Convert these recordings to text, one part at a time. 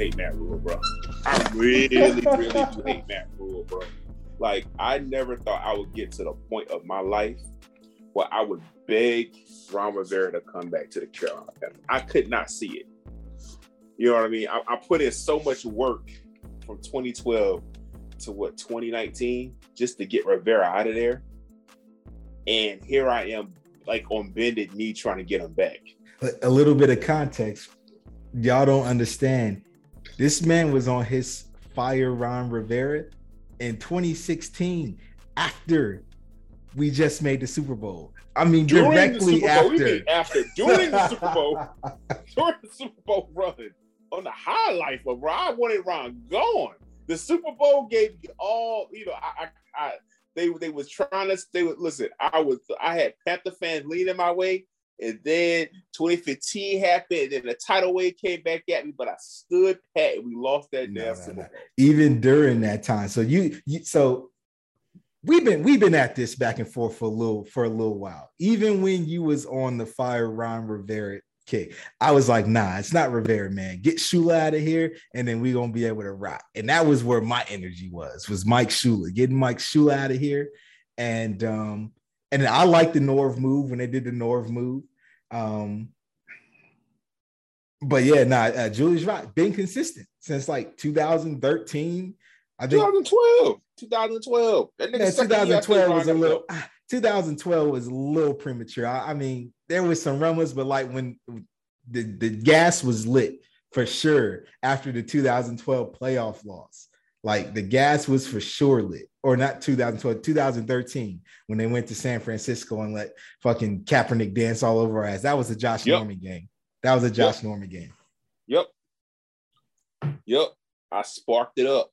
hate Matt Rhule, bro. I really, really do hate Matt Rhule, bro. Like I never thought I would get to the point of my life where I would beg Ron Rivera to come back to the Carolina Panthers. I could not see it. You know what I mean? I, I put in so much work from 2012 to what 2019 just to get Rivera out of there, and here I am, like on bended knee, trying to get him back. A little bit of context, y'all don't understand. This man was on his fire Ron Rivera in 2016 after we just made the Super Bowl. I mean, During directly Bowl, after. after during the Super Bowl, during the Super Bowl run on the highlight of Ron wanted Ron gone. The Super Bowl gave me all you know. I, I, I they they was trying to they would listen. I was I had Panther fans leaning my way, and then 2015 happened, and then the tidal wave came back at me, but I stood pat, and we lost that No, damn no, no. Even during that time. So you, you so we've been we've been at this back and forth for a little for a little while. Even when you was on the fire Ron Rivera kick, I was like, nah, it's not Rivera, man. Get Shula out of here, and then we gonna be able to rock. And that was where my energy was, was Mike Shula, getting Mike Shula out of here. And um, and I like the Norv move when they did the Norv move. Um, but yeah, nah, uh, Julius Rock been consistent since like 2013. I think 2012, 2012. That nigga yeah, second year after 2012 was a little. 2012 was a little premature. I, I mean, there was some rumors, but like when the, the gas was lit for sure after the 2012 playoff loss. Like the gas was for sure lit, or not 2012, 2013 when they went to San Francisco and let fucking Kaepernick dance all over our ass. That was a Josh Yep. Norman game. That was a Josh Norman game. Yep. Yep. I sparked it up.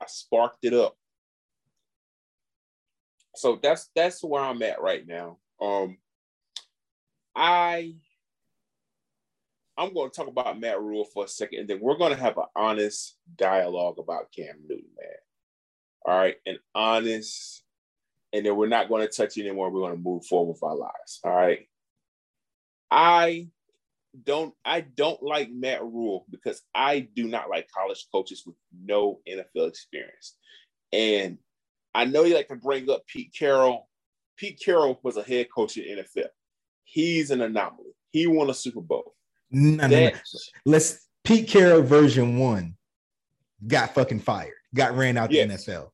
I sparked it up. So that's that's where I'm at right now. Um I I'm going to talk about Matt Rhule for a second, and then we're going to have an honest dialogue about Cam Newton, man. All right, and honest, and then we're not going to touch anymore. We're going to move forward with our lives. All right. I don't I don't like Matt Rhule because I do not like college coaches with no NFL experience. And I know you like to bring up Pete Carroll. Pete Carroll was a head coach in NFL. He's an anomaly. He won a Super Bowl. No, no, no. Let's Pete Carroll version one got fucking fired, got ran out Yes. the NFL.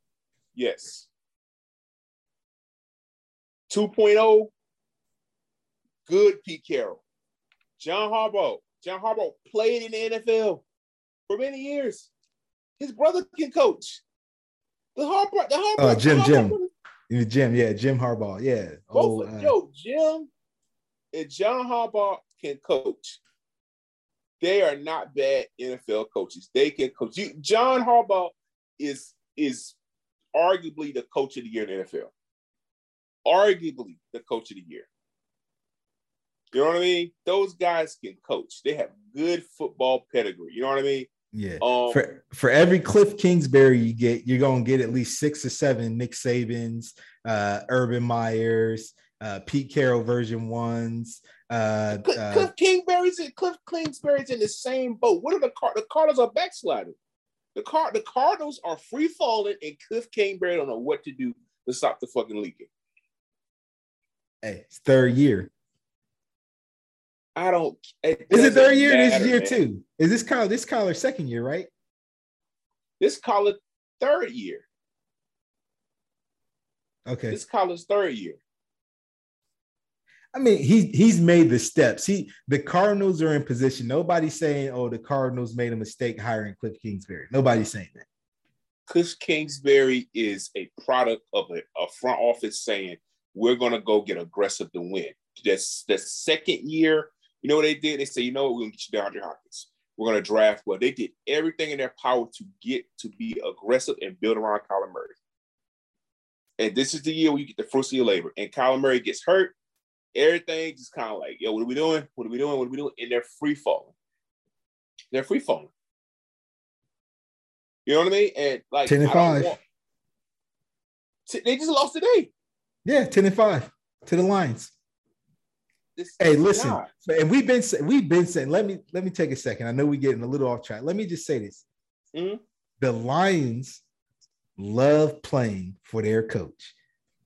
Yes. 2.0, good Pete Carroll. John Harbaugh. John Harbaugh played in the NFL for many years. His brother can coach. The Harbaugh, the Harbaugh, Oh, Jim, Jim. In the gym, yeah, Jim Harbaugh, yeah. Both Oh, uh, yo, Jim and John Harbaugh can coach. They are not bad NFL coaches. They can coach. You, John Harbaugh is is arguably the coach of the year in the NFL. Arguably the coach of the year. You know what I mean? Those guys can coach. They have good football pedigree. You know what I mean? yeah. Um, for for every Cliff Kingsbury you get, you're gonna get at least six or seven Nick Sabans, uh, Urban Meyers, uh, Pete Carroll version ones. Uh, Cliff, uh, Cliff Kingsbury's in Cliff Kingsbury's in the same boat. What are the Car- the Cardinals are backsliding? The car the Cardinals are free falling, and Cliff Kingsbury don't know what to do to stop the fucking leaking. hey, it's third year. I don't. Is it third year? matter, this year man. too. Is this Kyle? This Kyler's second year, right? This college third year. Okay. This college third year. I mean, he he's made the steps. He the Cardinals are in position. Nobody's saying, "Oh, the Cardinals made a mistake hiring Cliff Kingsbury." Nobody's saying that. Cliff Kingsbury is a product of a, a front office saying we're gonna go get aggressive to win. That's the second year. You know what they did? They say, you know what, we're gonna get you DeAndre Hopkins. We're gonna draft well. They did everything in their power to get to be aggressive and build around Kyler Murray. And this is the year where you get the fruits of your labor. And Kyler Murray gets hurt. Everything just kind of like, yo, what are we doing? What are we doing? What are we doing? And they're free falling. They're free falling. You know what I mean? And like 10 and 5. want- They just lost today. Yeah, ten and five to the Lions. This, hey, listen, not. and we've been we've been saying. Let me let me take a second. I know we're getting a little off track. Let me just say this: mm-hmm. the Lions love playing for their coach.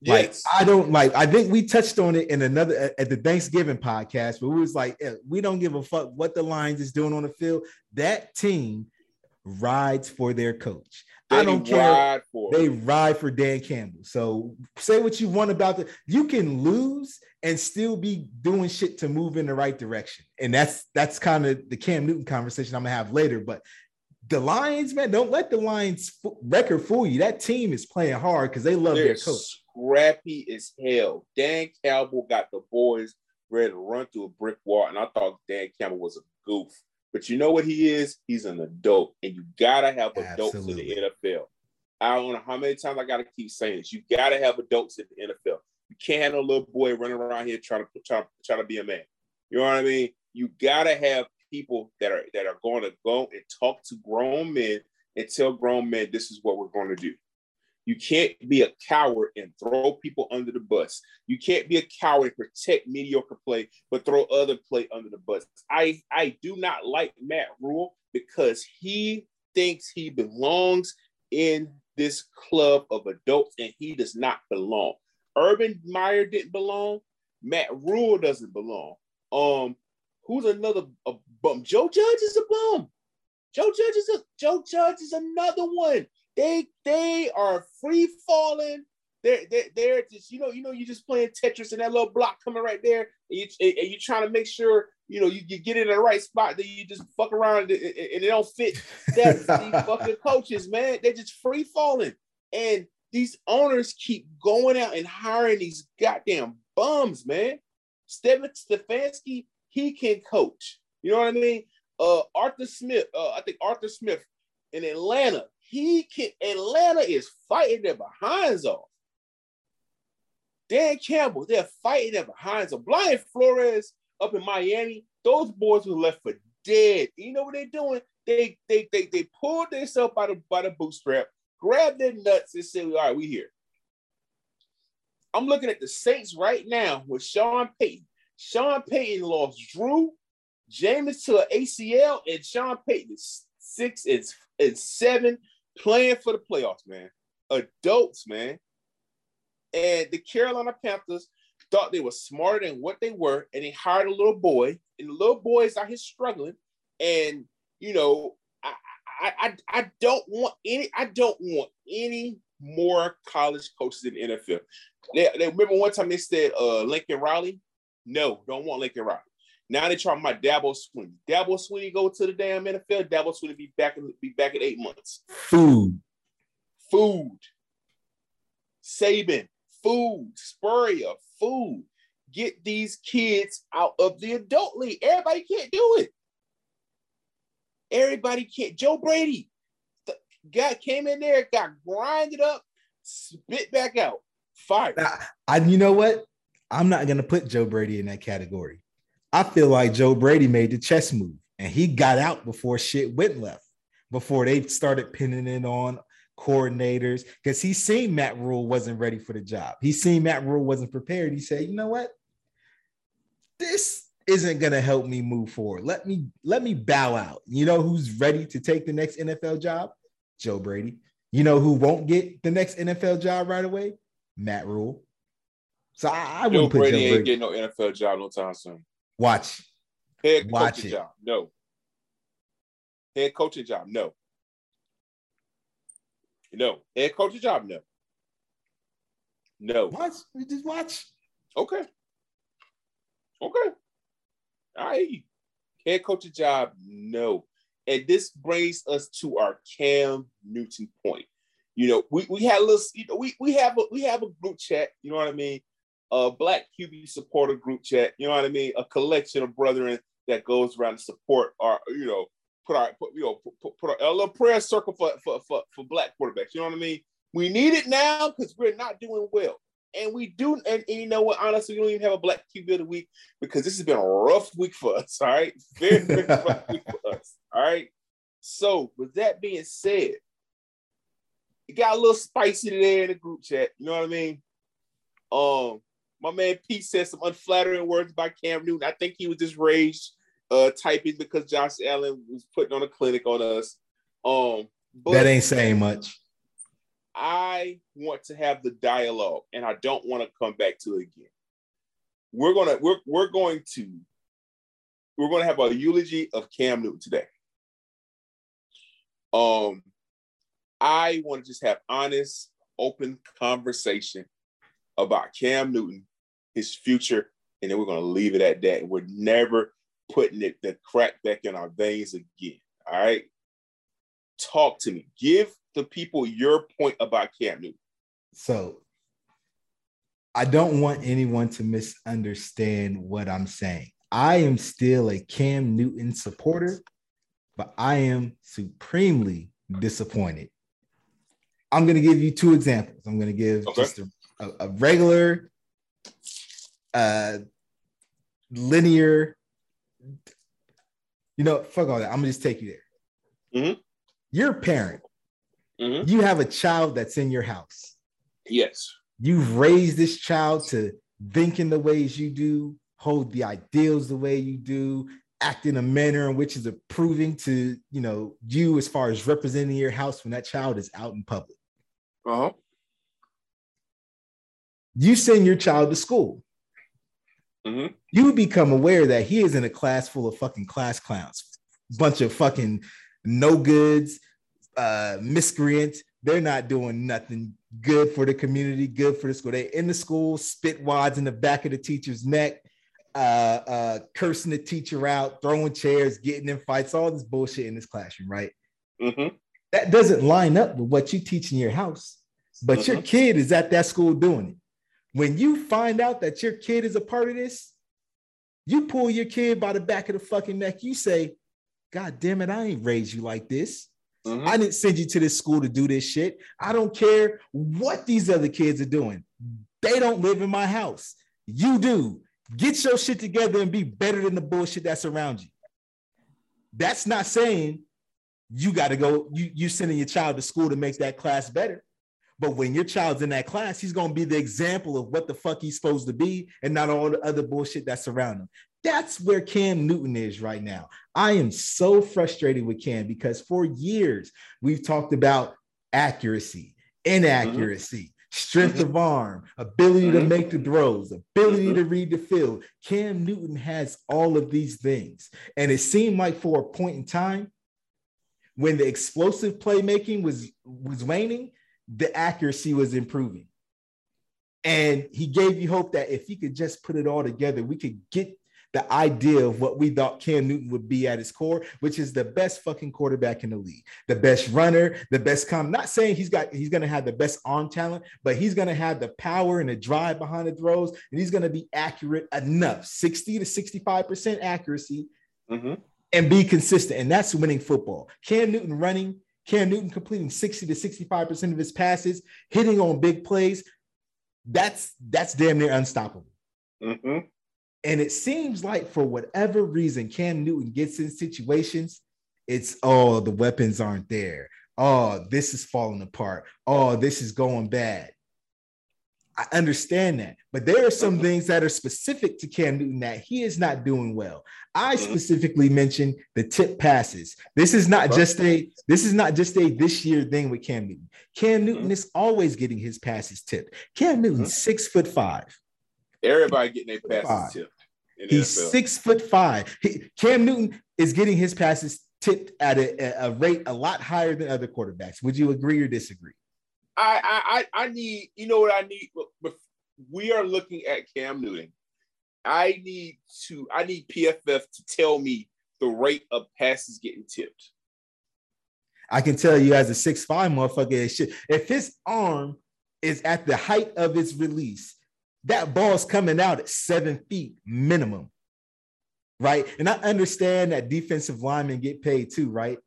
Yes. Like I don't like. I think we touched on it in another at the Thanksgiving podcast, but we was like, eh, we don't give a fuck what the Lions is doing on the field. That team rides for their coach. They I don't care. they ride for Dan Campbell. So say what you want about the. You can lose and still be doing shit to move in the right direction, and that's that's kind of the Cam Newton conversation I'm gonna have later. But the Lions, man, don't let the Lions record fool you. That team is playing hard because they love They're their coach. Scrappy as hell. Dan Campbell got the boys ready to run through a brick wall, and I thought Dan Campbell was a goof. But you know what he is? He's an adult, and you gotta have adults Absolutely. in the NFL. I don't know how many times I gotta keep saying this. You gotta have adults in the NFL. You can't have a little boy running around here trying to try, try to be a man. You know what I mean? You gotta have people that are that are going to go and talk to grown men and tell grown men this is what we're going to do. You can't be a coward and throw people under the bus. You can't be a coward and protect mediocre play, but throw other play under the bus. I, I do not like Matt Rhule because he thinks he belongs in this club of adults and he does not belong. Urban Meyer didn't belong. Matt Rhule doesn't belong. Um, who's another bum? Joe Judge is a bum. Joe Judge is a Joe Judge is another one. They they are free falling. They're, they're, they're just, you know, you know, you're just playing Tetris and that little block coming right there, and, you, and you're trying to make sure, you know, you, you get in the right spot that you just fuck around and, and it don't fit. That's these fucking coaches, man. They're just free falling. And these owners keep going out and hiring these goddamn bums, man. Stephen Stefanski, he can coach. You know what I mean? Uh, Arthur Smith, uh, I think Arthur Smith in Atlanta, he can Atlanta is fighting their behinds off. Dan Campbell, they're fighting their behinds off. Brian Flores up in Miami, those boys were left for dead. You know what they're doing? They they they they pulled themselves by the by the bootstrap, grabbed their nuts, and said, "All right, we here." I'm looking at the Saints right now with Sean Payton. Sean Payton lost Drew, Jameis to an ACL, and Sean Payton is six, and, it's seven playing for the playoffs, man. Adults, man. And the Carolina Panthers thought they were smarter than what they were, and they hired a little boy, and the little boy is out here struggling. And you know, I, I, I, I don't want any, I don't want any more college coaches in the NFL. They, they remember one time they said uh Lincoln Riley. No, don't want Lincoln Riley. Now they talking my Dabo Swinney. Dabo Swinney go to the damn NFL. Dabo Swinney be back in be back in eight months. Food, food. Saban, food. Spurrier, food. Get these kids out of the adult league. Everybody can't do it. Everybody can't. Joe Brady got came in there, got grinded up, spit back out, fired. I, you know what? I'm not gonna put Joe Brady in that category. I feel like Joe Brady made the chess move and he got out before shit went left, before they started pinning it on coordinators, because he seen Matt Rhule wasn't ready for the job. He seen Matt Rhule wasn't prepared. He said, you know what? This isn't gonna help me move forward. Let me let me bow out. You know who's ready to take the next NFL job? Joe Brady. You know who won't get the next NFL job right away? Matt Rhule. So I, I wouldn't Joe put Brady Joe Brady ain't getting no NFL job no time soon. Watch. Head Watch coaching it. job. No. Head coaching job. No. No. Head coaching job. No. No. Watch. Just watch. Okay. Okay. All right. Head coaching job. No. And this brings us to our Cam Newton point. You know, we, we had a little, you know, we, we have a we have a group chat, you know what I mean? A Black QB supporter group chat. You know what I mean? A collection of brethren that goes around to support our, you know, put our, put, you know, put, put a little prayer circle for, for, for, for Black quarterbacks. You know what I mean? We need it now because we're not doing well. And we do, and, and, you know what? Honestly, we don't even have a black QB of the week because this has been a rough week for us. All right, very, very rough week for us. All right. So, with that being said, it got a little spicy today in the group chat. You know what I mean? Um, My man Pete said some unflattering words about Cam Newton. I think he was just raged uh, typing because Josh Allen was putting on a clinic on us. Um, that ain't saying much. I want to have the dialogue, and I don't want to come back to it again. We're gonna we're we're going to we're gonna have a eulogy of Cam Newton today. Um, I want to just have honest, open conversation about Cam Newton, his future, and then we're gonna leave it at that. We're never putting it the crack back in our veins again. All right. Talk to me. Give the people your point about Cam Newton. So I don't want anyone to misunderstand what I'm saying. I am still a Cam Newton supporter, but I am supremely disappointed. I'm going to give you two examples. I'm going to give okay. just a, a regular, uh, linear. You know, fuck all that. I'm gonna just take you there. Mm-hmm. You're a parent. Mm-hmm. You have a child that's in your house. Yes. You've raised this child to think in the ways you do, hold the ideals the way you do, act in a manner in which is approving to you know you as far as representing your house when that child is out in public. Uh-huh. You send your child to school. Mm-hmm. You become aware that he is in a class full of fucking class clowns, bunch of fucking no goods, uh, miscreants. They're not doing nothing good for the community, good for the school. They in the school, spit wads in the back of the teacher's neck, uh, uh, cursing the teacher out, throwing chairs, getting in fights, all this bullshit in this classroom, right? Mm-hmm. That doesn't line up with what you teach in your house, but mm-hmm. your kid is at that school doing it. When you find out that your kid is a part of this, you pull your kid by the back of the fucking neck. You say, God damn it, I ain't raised you like this. Mm-hmm. I didn't send you to this school to do this shit. I don't care what these other kids are doing. They don't live in my house. You do. Get your shit together and be better than the bullshit that's around you. That's not saying you got to go, you, you sending your child to school to make that class better. But when your child's in that class, he's going to be the example of what the fuck he's supposed to be and not all the other bullshit that's around him. That's where Cam Newton is right now. I am so frustrated with Cam because for years we've talked about accuracy, inaccuracy, mm-hmm. strength mm-hmm. of arm, ability mm-hmm. to make the throws, ability mm-hmm. to read the field. Cam Newton has all of these things. And it seemed like for a point in time, when the explosive playmaking was was waning, the accuracy was improving. And he gave you hope that if he could just put it all together, we could get the idea of what we thought Cam Newton would be at his core, which is the best fucking quarterback in the league, the best runner, the best com. Not saying he's got he's gonna have the best arm talent, but he's gonna have the power and the drive behind the throws, and he's gonna be accurate enough, 60 to 65% accuracy, mm-hmm. and be consistent. And that's winning football. Cam Newton running Cam Newton completing 60 to 65% of his passes, hitting on big plays. That's that's damn near unstoppable. Mm-hmm. And it seems like for whatever reason, Cam Newton gets in situations, it's oh, the weapons aren't there. Oh, this is falling apart. Oh, this is going bad. I understand that, but there are some mm-hmm. things that are specific to Cam Newton that he is not doing well. I mm-hmm. specifically mentioned the tip passes. This is not just a this is not just a this year thing with Cam Newton. Cam Newton mm-hmm. is always getting his passes tipped. Cam Newton six foot five. Everybody getting their passes tipped. He's six foot five. He, Cam Newton is getting his passes tipped at a, a rate a lot higher than other quarterbacks. Would you agree or disagree? I, I I need you know what I need. We are looking at Cam Newton. I need to I need PFF to tell me the rate of passes getting tipped. I can tell you as a six five motherfucker, if his arm is at the height of its release, that ball's coming out at seven feet minimum, right? And I understand that defensive linemen get paid too, right?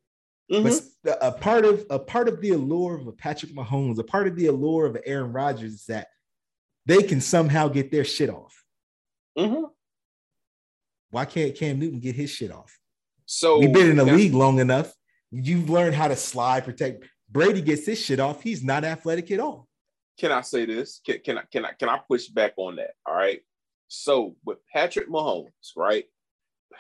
Mm-hmm. But a part of a part of the allure of a Patrick Mahomes, a part of the allure of Aaron Rodgers is that they can somehow get their shit off. Mm-hmm. Why can't Cam Newton get his shit off? So we've been in the league long enough. You've learned how to slide, protect. Brady gets his shit off. He's not athletic at all. can I say this? Can, can I can I can I push back on that? All right. So with Patrick Mahomes, right?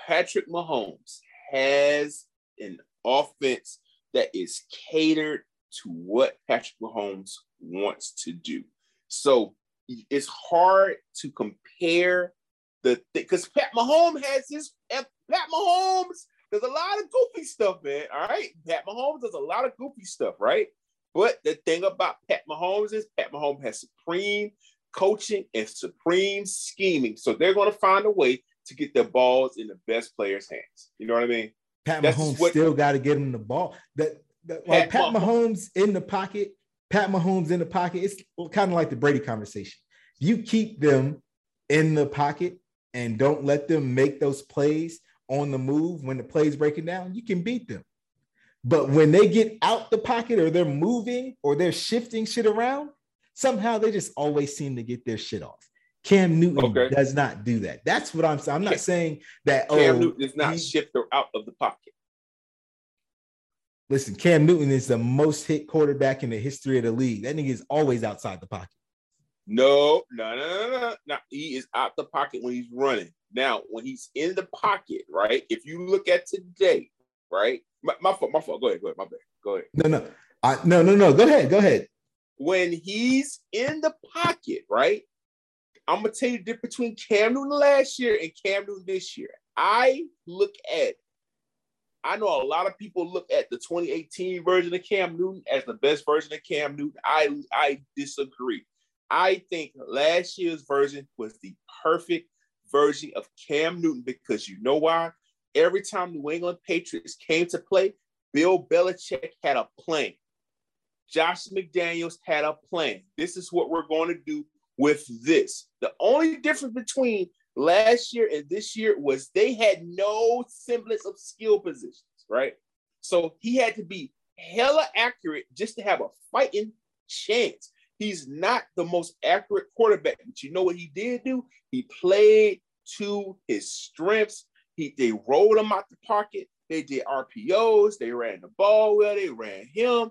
Patrick Mahomes has an offense that is catered to what Patrick Mahomes wants to do. So it's hard to compare the because Pat Mahomes has his eh, Pat Mahomes. There's a lot of goofy stuff, man. All right, Pat Mahomes does a lot of goofy stuff, right? But the thing about Pat Mahomes is Pat Mahomes has supreme coaching and supreme scheming. So they're going to find a way to get the balls in the best players' hands. You know what I mean? Pat That's Mahomes what, still got to get him the ball. That, that like Pat, Pat Mahomes in the pocket, Pat Mahomes in the pocket. It's kind of like the Brady conversation. You keep them in the pocket and don't let them make those plays on the move when the play's breaking down, you can beat them. But when they get out the pocket or they're moving or they're shifting shit around, somehow they just always seem to get their shit off. Cam Newton okay. does not do that. That's what I'm saying. I'm not saying that Cam oh, Newton does not he, shift her out of the pocket. Listen, Cam Newton is the most hit quarterback in the history of the league. That nigga is always outside the pocket. No, no, no, no, no, no. He is out the pocket when he's running. Now, when he's in the pocket, right? If you look at today, right? My, my fault, my fault. Go ahead, go ahead. My bad. Go ahead. No, no, I, no, no, no. Go ahead, go ahead. When he's in the pocket, right? I'm gonna tell you the difference between Cam Newton last year and Cam Newton this year. I look at I know a lot of people look at the 2018 version of Cam Newton as the best version of Cam Newton. I I disagree. I think last year's version was the perfect version of Cam Newton because you know why? Every time New England Patriots came to play, Bill Belichick had a plan. Josh McDaniels had a plan. This is what we're going to do with this. The only difference between last year and this year was they had no semblance of skill positions, right? So he had to be hella accurate just to have a fighting chance. He's not the most accurate quarterback, but you know what he did do? He played to his strengths. He they rolled him out the pocket. They did RPOs. They ran the ball well. They ran him.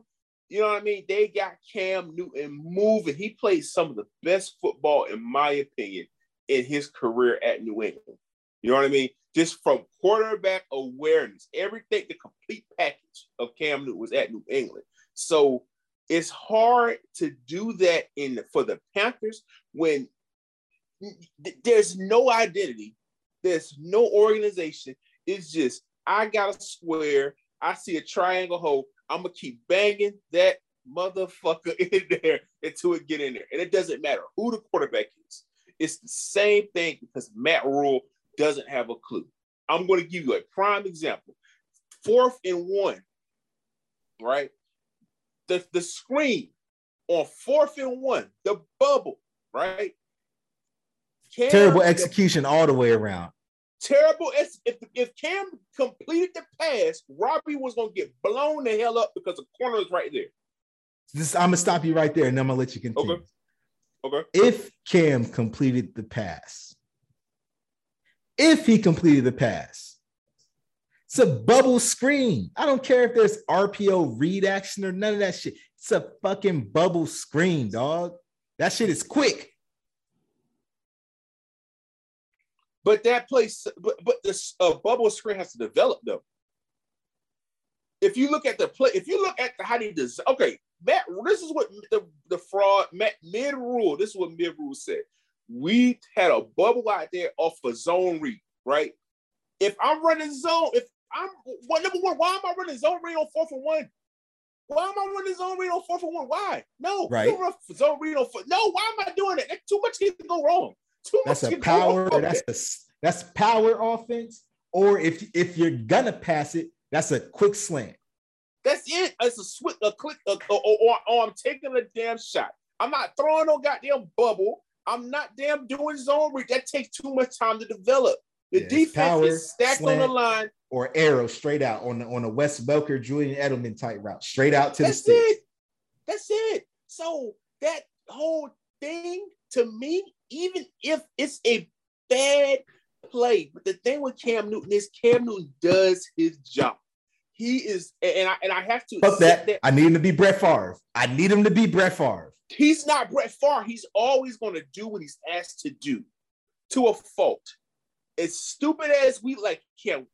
You know what I mean? They got Cam Newton moving. He played some of the best football, in my opinion, in his career at New England. You know what I mean? Just from quarterback awareness, everything, the complete package of Cam Newton was at New England. So it's hard to do that in for the Panthers when there's no identity, there's no organization. It's just I got a square, I see a triangle hole. I'm gonna keep banging that motherfucker in there until it get in there, and it doesn't matter who the quarterback is. It's the same thing because Matt Rhule doesn't have a clue. I'm going to give you a prime example. Fourth and one, right? The, the screen on fourth and one, the bubble, right? Cam, terrible execution all the way around. Terrible. If, if Cam completed the pass, Robbie was going to get blown the hell up because the corner is right there. This, I'm going to stop you right there and I'm going to let you continue. Okay. Okay. If Cam completed the pass, if he completed the pass, it's a bubble screen. I don't care if there's RPO read action or none of that shit. It's a fucking bubble screen, dog. That shit is quick. But that place, but but this uh, bubble screen has to develop though. If you look at the play, if you look at the, how they design, okay, Matt, this is what the, the fraud, Matt, mid rule, this is what mid rule said. We had a bubble out there off a zone read, right? If I'm running zone, if I'm what number one, why am I running zone read on fourth and one? Why am I running zone read on fourth and one? Why? No, right. zone read on four. No, why am I doing that? Too much can go wrong. Too that's a power. That's a that's power offense. Or if if you're gonna pass it, that's a quick slant. That's it. It's a switch, a click, a, or, or, or I'm taking a damn shot. I'm not throwing no goddamn bubble. I'm not damn doing zone read. That takes too much time to develop. The defense power, is stacked on the line. Or arrow straight out on the on a Wes Welker, Julian Edelman type route, straight out to That's the sticks. It. That's it. So that whole thing to me, even if it's a bad play, but the thing with Cam Newton is Cam Newton does his job. He is, and I and I have to. Fuck that. I need him to be Brett Favre. I need him to be Brett Favre. He's not Brett Favre. He's always going to do what he's asked to do, to a fault. As stupid as we like, can't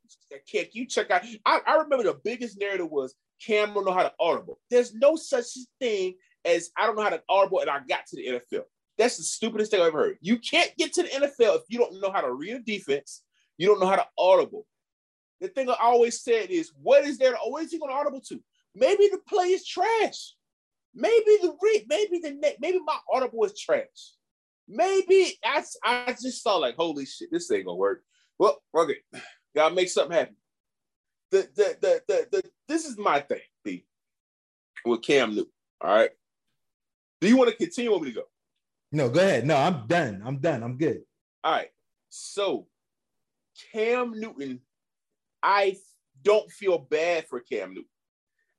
can't you check out? I, I remember the biggest narrative was Cam don't know how to audible. There's no such thing as I don't know how to audible and I got to the NFL. That's the stupidest thing I've ever heard. You can't get to the NFL if you don't know how to read a defense. You don't know how to audible. The thing I always said is, what is there? What is he going to audible to? Maybe the play is trash. Maybe the read, maybe the maybe my audible is trash. Maybe I, I just saw like, holy shit, this ain't gonna work. Well, okay, gotta make something happen. The the the the, the this is my thing, B, with Cam Newton. All right. Do you want to continue with me to go? No, go ahead. No, I'm done. I'm done. I'm good. All right. So Cam Newton, I don't feel bad for Cam Newton.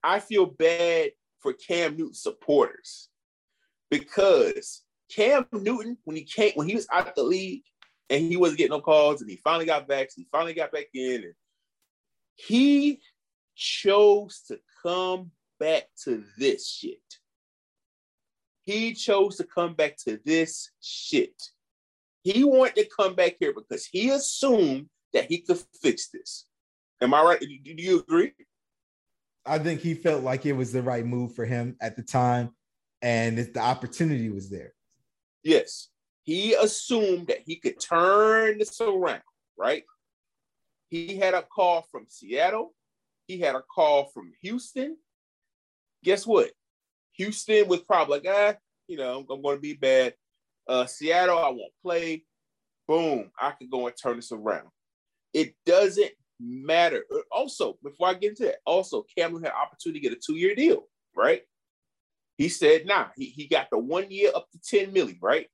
I feel bad for Cam Newton supporters because Cam Newton, when he came, when he was out of the league and he wasn't getting no calls, and he finally got back, he finally got back in, and he chose to come back to this shit. He chose to come back to this shit. He wanted to come back here because he assumed that he could fix this. Am I right? Do you agree? I think he felt like it was the right move for him at the time, and that the opportunity was there. Yes, he assumed that he could turn this around. Right? He had a call from Seattle. He had a call from Houston. Guess what? Houston was probably like, ah, you know, I'm going to be bad. Uh, Seattle, I won't play. Boom, I can go and turn this around. It doesn't matter. Uh, also, before I get into that, also Cameron had opportunity to get a two-year deal, right? He said, nah, he, he got the one year up to 10 million, right?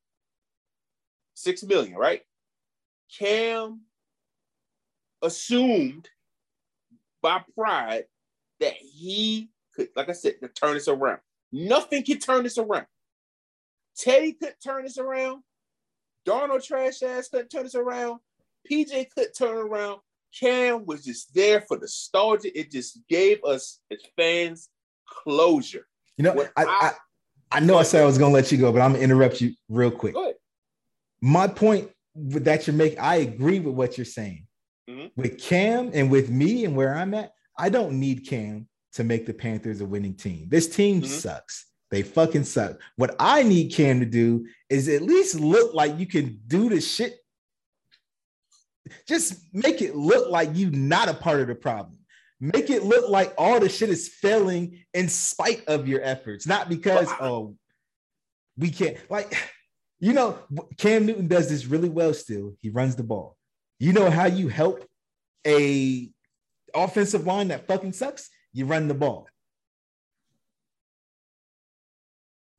Six million, right? Cam assumed by pride that he could, like I said, to turn this around. Nothing can turn this around. Teddy could turn this around. Darnold trash ass couldn't turn this around. PJ could turn around. Cam was just there for the nostalgia. It just gave us as fans closure. You know, I, I, I, I know I said I was gonna let you go, but I'm gonna interrupt you real quick. My point that you're making, I agree with what you're saying. Mm-hmm. With Cam and with me and where I'm at, I don't need Cam to make the Panthers a winning team. This team mm-hmm. sucks. They fucking suck. What I need Cam to do is at least look like you can do the shit. Just make it look like you not a part of the problem. Make it look like all the shit is failing in spite of your efforts, not because oh we can't like you know Cam Newton does this really well still. He runs the ball. You know how you help a offensive line that fucking sucks? You run the ball.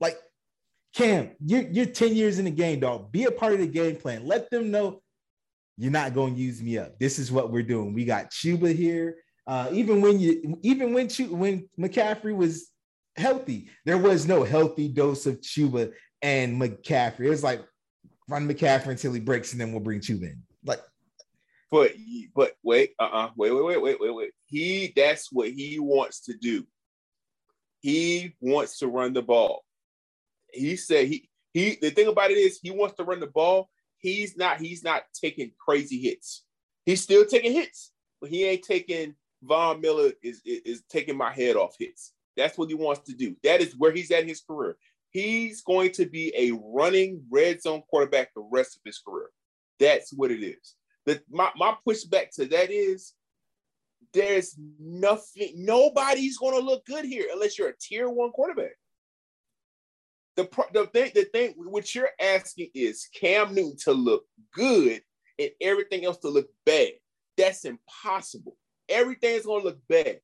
Like, Cam, you're, you're 10 years in the game, dog. Be a part of the game plan. Let them know you're not going to use me up. This is what we're doing. We got Chuba here. Uh, even when you, even when when McCaffrey was healthy, there was no healthy dose of Chuba and McCaffrey. It was like run McCaffrey until he breaks, and then we'll bring Chuba in. Like, but but wait, uh, uh-uh, wait, wait, wait, wait, wait, wait. He that's what he wants to do. He wants to run the ball he said he he the thing about it is he wants to run the ball. He's not he's not taking crazy hits. He's still taking hits, but he ain't taking Von Miller is, is, is taking my head off hits. That's what he wants to do. That is where he's at in his career. He's going to be a running red zone quarterback the rest of his career. That's what it is. The, my, my pushback to that is there's nothing, nobody's going to look good here unless you're a tier one quarterback. The, the thing, the thing, what you're asking is Cam Newton to look good and everything else to look bad. That's impossible. Everything's gonna look bad.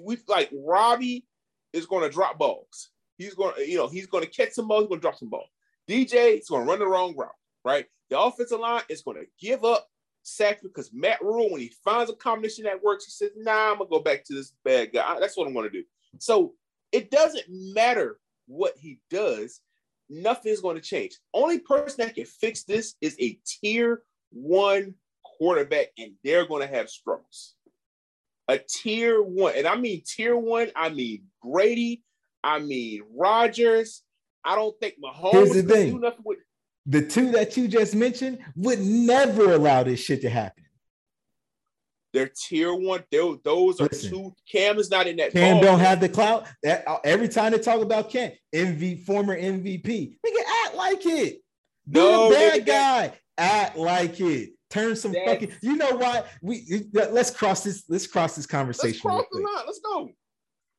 We like Robbie is gonna drop balls. He's gonna, you know, he's gonna catch some balls, he's gonna drop some balls. DJ is gonna run the wrong route, right? The offensive line is gonna give up sacks because Matt Rhule, when he finds a combination that works, he says, nah, I'm gonna go back to this bad guy. That's what I'm gonna do. So it doesn't matter what he does, nothing's going to change. Only person that can fix this is a tier one quarterback, and they're going to have struggles. a tier one, and I mean tier one, I mean Brady, I mean Rodgers. I don't think Mahomes Here's the thing. do nothing with The two that you just mentioned would never allow this shit to happen. They're tier one. Those, those are Listen. two. Cam is not in that. Cam ball don't have the clout. That, uh, every time they talk about Cam, MV former MVP, nigga act like it. Be No, a bad nigga, guy. Act like it. Turn some That's- fucking. You know why? We let's cross this. Let's cross this Let's conversation. cross the line. Let's go.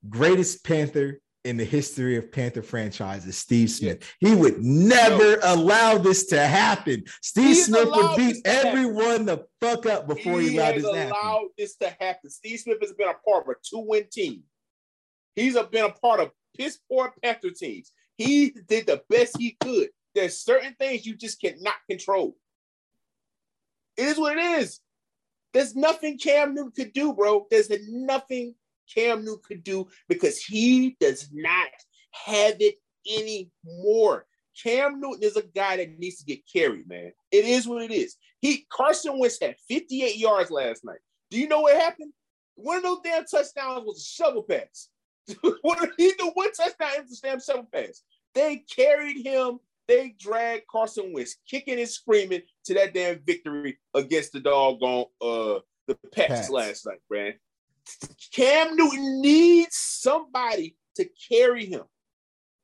Greatest Panther in the history of Panther franchises, Steve Smith. He would never allow this to happen. Steve He's Smith would beat happen. everyone the fuck up before he, he allowed this to happen. this to happen. Steve Smith has been a part of a two-win team. He's been a part of piss poor Panther teams. He did the best he could. There's certain things you just cannot control. It is what it is. There's nothing Cam Newton could do, bro. There's nothing Cam Newton could do because he does not have it anymore. Cam Newton is a guy that needs to get carried, man. It is what it is. He Carson Wentz had 58 yards last night. Do you know what happened? One of those damn touchdowns was a shovel pass. what he the one touchdown was a damn shovel pass. They carried him. They dragged Carson Wentz, kicking and screaming to that damn victory against the doggone uh the Pats, Pats. last night, man. Cam Newton needs somebody to carry him.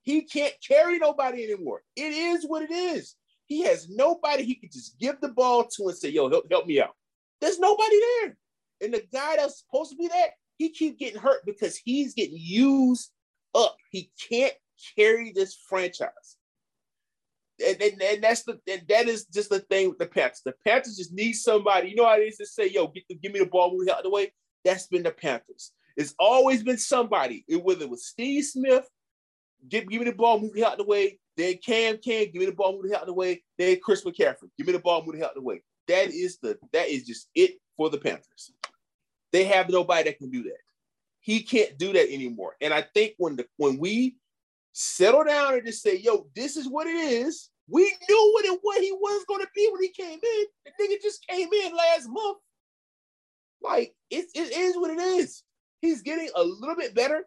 He can't carry nobody anymore. It is what it is. He has nobody he can just give the ball to and say, yo, help, help me out. There's nobody there. And the guy that's supposed to be that, he keep getting hurt because he's getting used up. He can't carry this franchise. And, and, and that's the and that is just the thing with the Panthers. The Panthers just need somebody. You know how it is to say, yo, get the, give me the ball, move out of the way. That's been the Panthers. It's always been somebody, it- whether it was Steve Smith, give, give me the ball, move it out of the way. Then Cam Cam, give me the ball, move it out of the way. Then Chris McCaffrey, give me the ball, move it out of the way. That is the that is just it for the Panthers. They have nobody that can do that. He can't do that anymore. And I think when the when we settle down and just say, yo, this is what it is. We knew what it what he was going to be when he came in. The nigga just came in last month. Like it, it is what it is. He's getting a little bit better.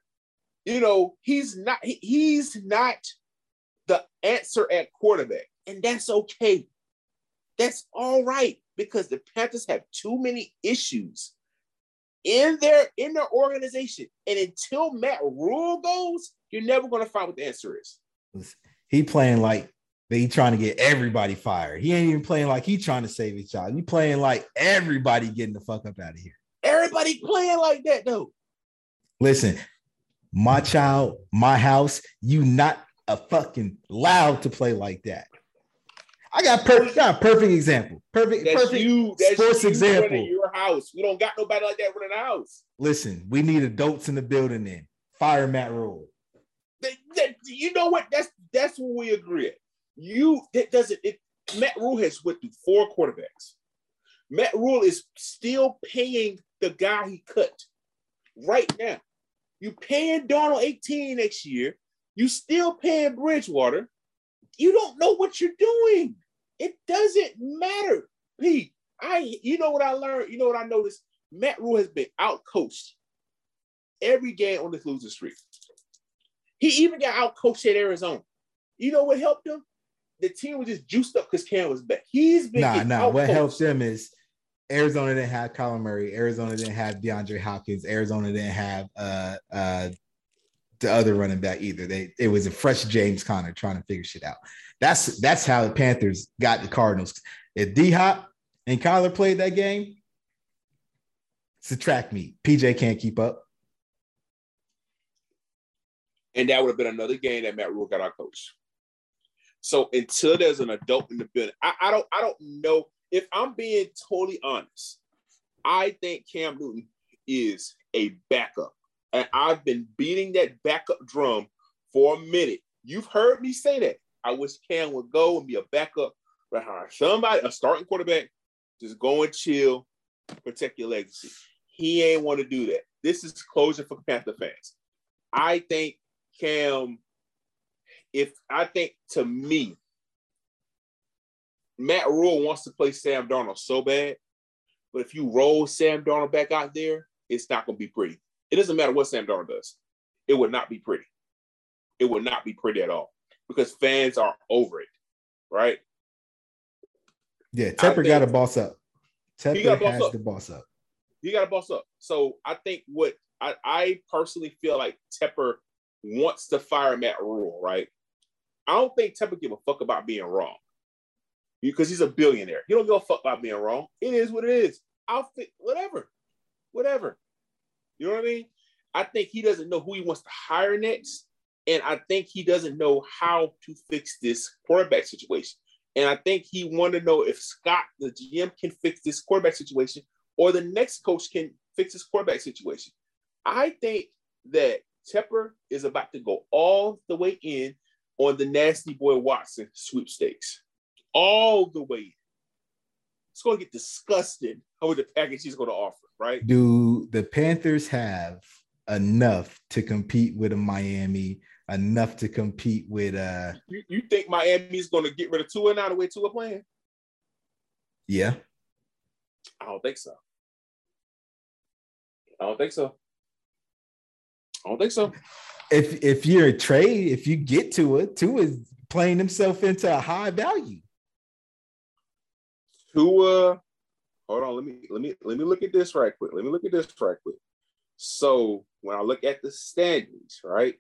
You know, he's not he- he's not the answer at quarterback, and that's okay. That's all right because the Panthers have too many issues in their in their organization, and until Matt Rhule goes, you're never going to find what the answer is. He playing like he trying to get everybody fired. He ain't even playing like he trying to save his job. He playing like everybody getting the fuck up out of here. Everybody playing like that though. Listen, my child, my house, you not a fucking allowed to play like that. I got perfect, got a perfect example. Perfect, That's perfect you. That's sports you example. your house. We don't got nobody like that running the house. Listen, we need adults in the building. Then fire Matt Rhule. That- that- you know what? That's that's what we agree. You that doesn't. It, Matt Rhule has went through four quarterbacks. Matt Rhule is still paying the guy he cut right now. You paying Darnold 18 next year. You still paying Bridgewater. You don't know what you're doing. It doesn't matter, Pete. I you know what I learned. You know what I noticed. Matt Rhule has been outcoached every game on this losing streak. He even got outcoached at Arizona. You know what helped him? The team was just juiced up because Cam was back. He's been Nah, nah. What helps them is Arizona didn't have Kyler Murray. Arizona didn't have DeAndre Hopkins. Arizona didn't have uh uh the other running back either. They it was a fresh James Conner trying to figure shit out. That's that's how the Panthers got the Cardinals. If D Hop and Kyler played that game, subtract me. PJ can't keep up. and that would have been another game that Matt Rhule got our coach. So until there's an adult in the building, I, I don't I don't know if I'm being totally honest. I think Cam Newton is a backup, and I've been beating that backup drum for a minute. You've heard me say that. I wish Cam would go and be a backup behind somebody, a starting quarterback. Just go and chill, protect your legacy. He ain't want to do that. This is closure for Panther fans. I think Cam, if I think to me, Matt Rhule wants to play Sam Darnold so bad, but if you roll Sam Darnold back out there, it's not going to be pretty. It doesn't matter what Sam Darnold does. It would not be pretty. It would not be pretty at all because fans are over it, right? Yeah, Tepper got to boss up. Tepper boss has up. to boss up. He got to boss up. So I think what I, I personally feel like Tepper wants to fire Matt Rhule, right? I don't think Tepper give a fuck about being wrong because he's a billionaire. He don't give a fuck about being wrong. It is what it is. I'll fit whatever, whatever. You know what I mean? I think he doesn't know who he wants to hire next, and I think he doesn't know how to fix this quarterback situation. And I think he wanted to know if Scott, the GM, can fix this quarterback situation, or the next coach can fix this quarterback situation. I think that Tepper is about to go all the way in on the nasty boy Watson sweepstakes, all the way. It's going to get disgusting with the package he's going to offer, right? Do the Panthers have enough to compete with a Miami, enough to compete with uh you, you think Miami's going to get rid of Tua now the way Tua playing? Yeah. I don't think so. I don't think so. I don't think so. If if you're a trade, if you get to it, Tua is playing himself into a high value. Tua, hold on, let me let me let me look at this right quick. Let me look at this right quick. So when I look at the standings, right?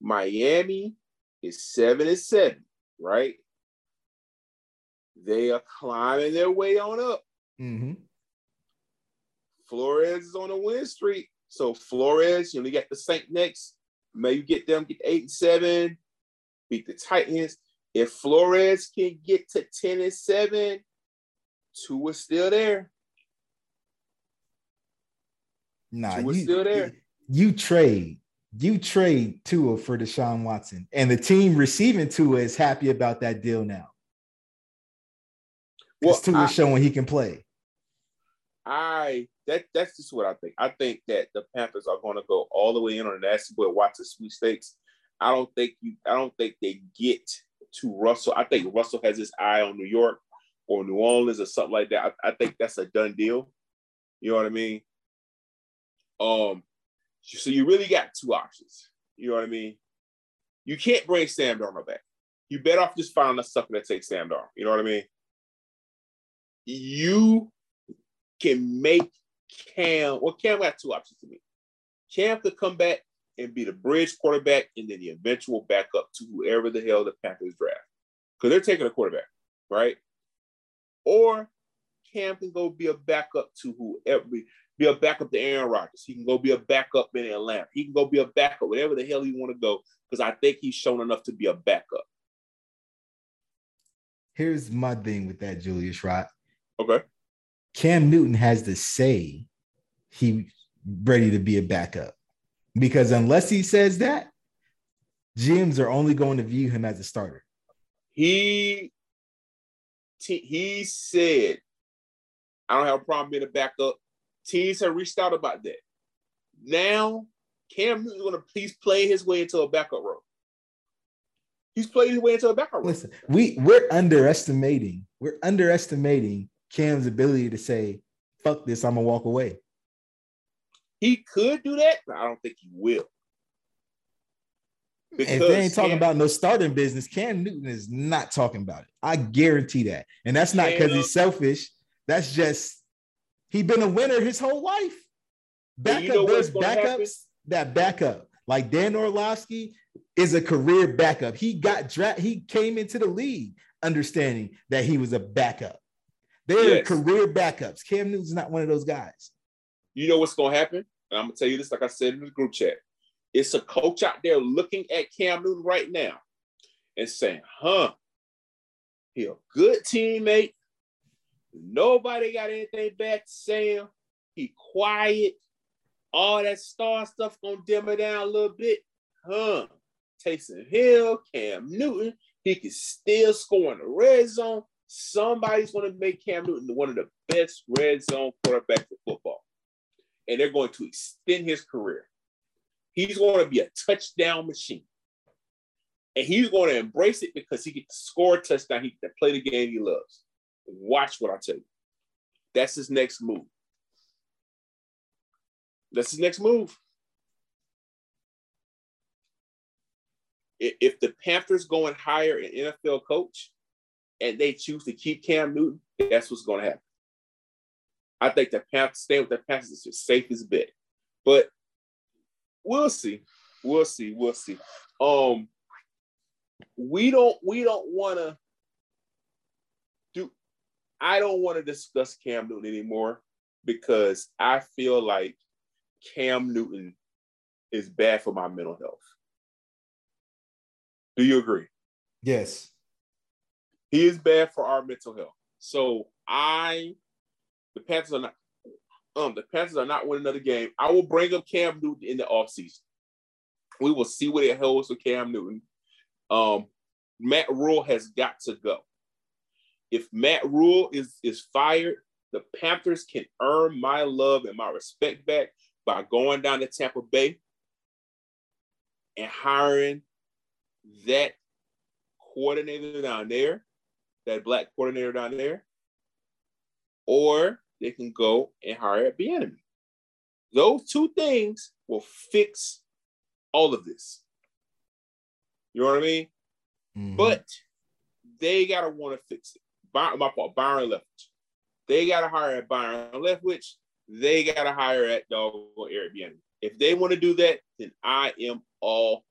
Miami is seven and seven, right? They are climbing their way on up. Mm-hmm. Flores is on a win streak. So Flores, you know, you got the Saint next. Maybe get them get eight and seven, beat the Titans. If Flores can get to 10 and 7, Tua is still there. Nah, two you, still there. You trade, you trade Tua for Deshaun Watson, and the team receiving Tua is happy about that deal now. Well, Tua is showing he can play. I that that's just what I think. I think that the Panthers are going to go all the way in on the nasty boy Watson sweepstakes. I don't think you. I don't think they get to Russell. I think Russell has his eye on New York or New Orleans or something like that. I, I think that's a done deal. You know what I mean? Um, so you really got two options. You know what I mean? You can't bring Sam Darnold back. You better off just finding a sucker that takes Sam Darnold. You know what I mean? You can make Cam. Well, Cam got two options to me. Cam could come back and be the bridge quarterback and then the eventual backup to whoever the hell the Panthers draft. Because they're taking a quarterback, right? Or Cam can go be a backup to whoever, be a backup to Aaron Rodgers. He can go be a backup in Atlanta. He can go be a backup, whatever the hell he want to go, because I think he's shown enough to be a backup. Here's my thing with that, Julius Rott. Okay. Cam Newton has to say he ready to be a backup. Because unless he says that, GMs are only going to view him as a starter. He he said, I don't have a problem being a backup. Teams have reached out about that. Now, Cam Newton's going to please play his way into a backup role. He's played his way into a backup role. Listen, we we're underestimating, we're underestimating Cam's ability to say, fuck this, I'm gonna walk away. He could do that, but I don't think he will. Because if they ain't talking Cam, about no starting business, Cam Newton is not talking about it. I guarantee that. And that's not because he's selfish. That's just he's been a winner his whole life. Backup, you know there's backups happen? that backup. Like Dan Orlovsky is a career backup. He got dra- he came into the league understanding that he was a backup. They're yes. career backups. Cam Newton's not one of those guys. You know what's gonna happen? And I'm gonna tell you this, like I said in the group chat. It's a coach out there looking at Cam Newton right now and saying, huh, he a good teammate. Nobody got anything bad to say him. He quiet. All that star stuff gonna dim it down a little bit. Huh. Taysom Hill, Cam Newton, he can still score in the red zone. Somebody's gonna make Cam Newton one of the best red zone quarterbacks in football and they're going to extend his career. He's going to be a touchdown machine. And he's going to embrace it because he to score a touchdown. He can play the game he loves. Watch what I tell you. That's his next move. That's his next move. If the Panthers going hire an NFL coach and they choose to keep Cam Newton, that's what's going to happen. I think the Panthers stay with the Panthers is the safest bet, but we'll see. We'll see. We'll see. Um, we don't we don't want to do. I don't want to discuss Cam Newton anymore because I feel like Cam Newton is bad for my mental health. Do you agree? Yes. He is bad for our mental health. So I, the Panthers are not, um, the Panthers are not winning another game. I will bring up Cam Newton in the offseason. We will see what it holds for Cam Newton. Um, Matt Rhule has got to go. If Matt Rhule is is fired, the Panthers can earn my love and my respect back by going down to Tampa Bay and hiring that coordinator down there, that black coordinator down there, or they can go and hire a Bieniemy. Those two things will fix all of this. You know what I mean? Mm-hmm. But they gotta want to fix it. By, my fault, Byron Leftwich. They gotta hire a Byron Leftwich. They gotta hire at dog or Airbnb. If they want to do that, then I am all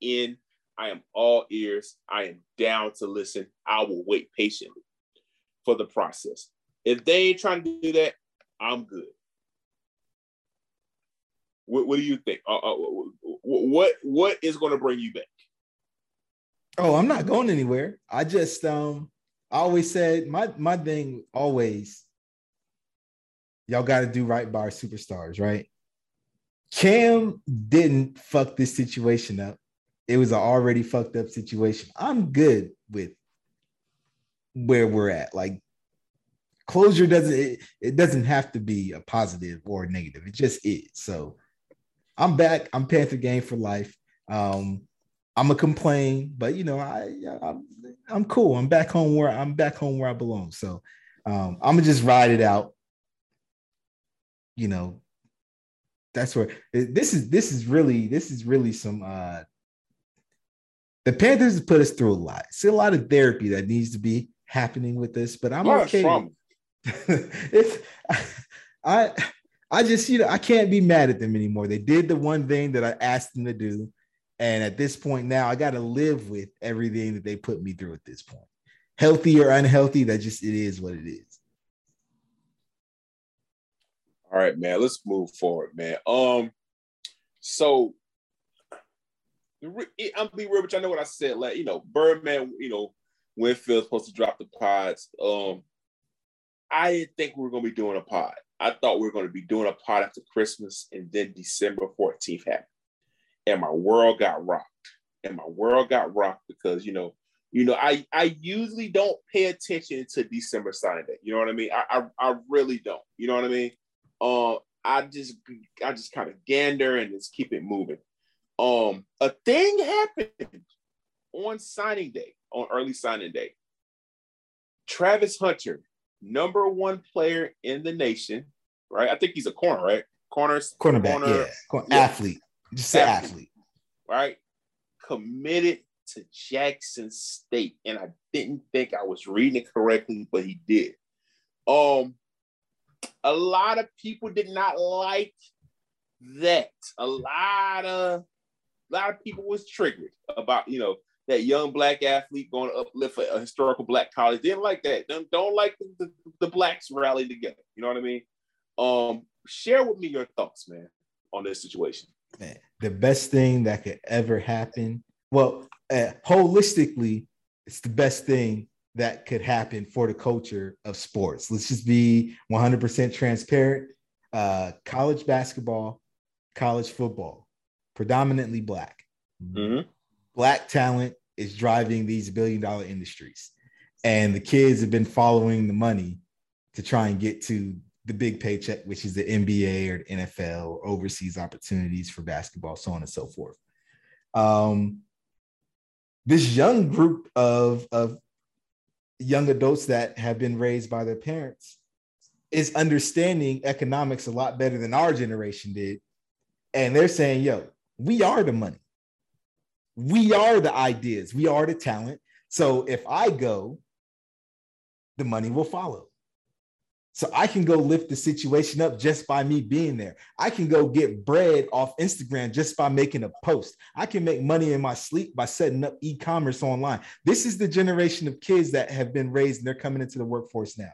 in. I am all ears. I am down to listen. I will wait patiently for the process. If they ain't trying to do that, I'm good. What, what do you think? Uh, uh, what what is going to bring you back? Oh, I'm not going anywhere. I just um I always said my my thing always y'all got to do right by our superstars, right? Cam didn't fuck this situation up. It was an already fucked up situation. I'm good with where we're at. Like closure doesn't it, it doesn't have to be a positive or a negative. It just is. So I'm back. I'm Panther game for life. Um, I'm gonna complain, but you know, I I'm, I'm cool. I'm back home where I'm back home where I belong. So um, I'm gonna just ride it out. You know, that's where this is. This is really this is really some. uh The Panthers put us through a lot. See a lot of therapy that needs to be happening with this, but I'm okay. if I I just you know I can't be mad at them anymore. They did the one thing that I asked them to do. And at this point now, I got to live with everything that they put me through at this point. Healthy or unhealthy, that just it is what it is. All right, man. Let's move forward, man. Um, so I'm be real, but I know what I said. Like, you know, Birdman, you know, Winfield's supposed to drop the pods. Um, I didn't think we were gonna be doing a pod. I thought we were gonna be doing a pod after Christmas, and then December 14th happened and my world got rocked. And my world got rocked because you know, you know, I I usually don't pay attention to December signing day. You know what I mean? I I, I really don't. You know what I mean? Uh, I just I just kind of gander and just keep it moving. Um, a thing happened on signing day, on early signing day. Travis Hunter, number one player in the nation, right? I think he's a corner, right? Corners, cornerback, corner, yeah. yeah. athlete. Just say athlete, athlete. Right? Committed to Jackson State. And I didn't think I was reading it correctly, but he did. Um, a lot of people did not like that. A lot of a lot of people was triggered about, you know, that young black athlete going to uplift a, historical black college. Didn't like that. Don't, don't like the, the, the blacks rally together. You know what I mean? Um, share with me your thoughts, man, on this situation man, the best thing that could ever happen. Well, uh, holistically, it's the best thing that could happen for the culture of sports. Let's just be 100% transparent. Uh, college basketball, college football, predominantly black. Mm-hmm. Black talent is driving these billion dollar industries. And the kids have been following the money to try and get to the big paycheck, which is the NBA or the NFL or overseas opportunities for basketball, so on and so forth. Um, this young group of, of young adults that have been raised by their parents is understanding economics a lot better than our generation did. And they're saying, yo, we are the money. We are the ideas. We are the talent. So if I go, the money will follow. So I can go lift the situation up just by me being there. I can go get bread off Instagram just by making a post. I can make money in my sleep by setting up e-commerce online. This is the generation of kids that have been raised and they're coming into the workforce now.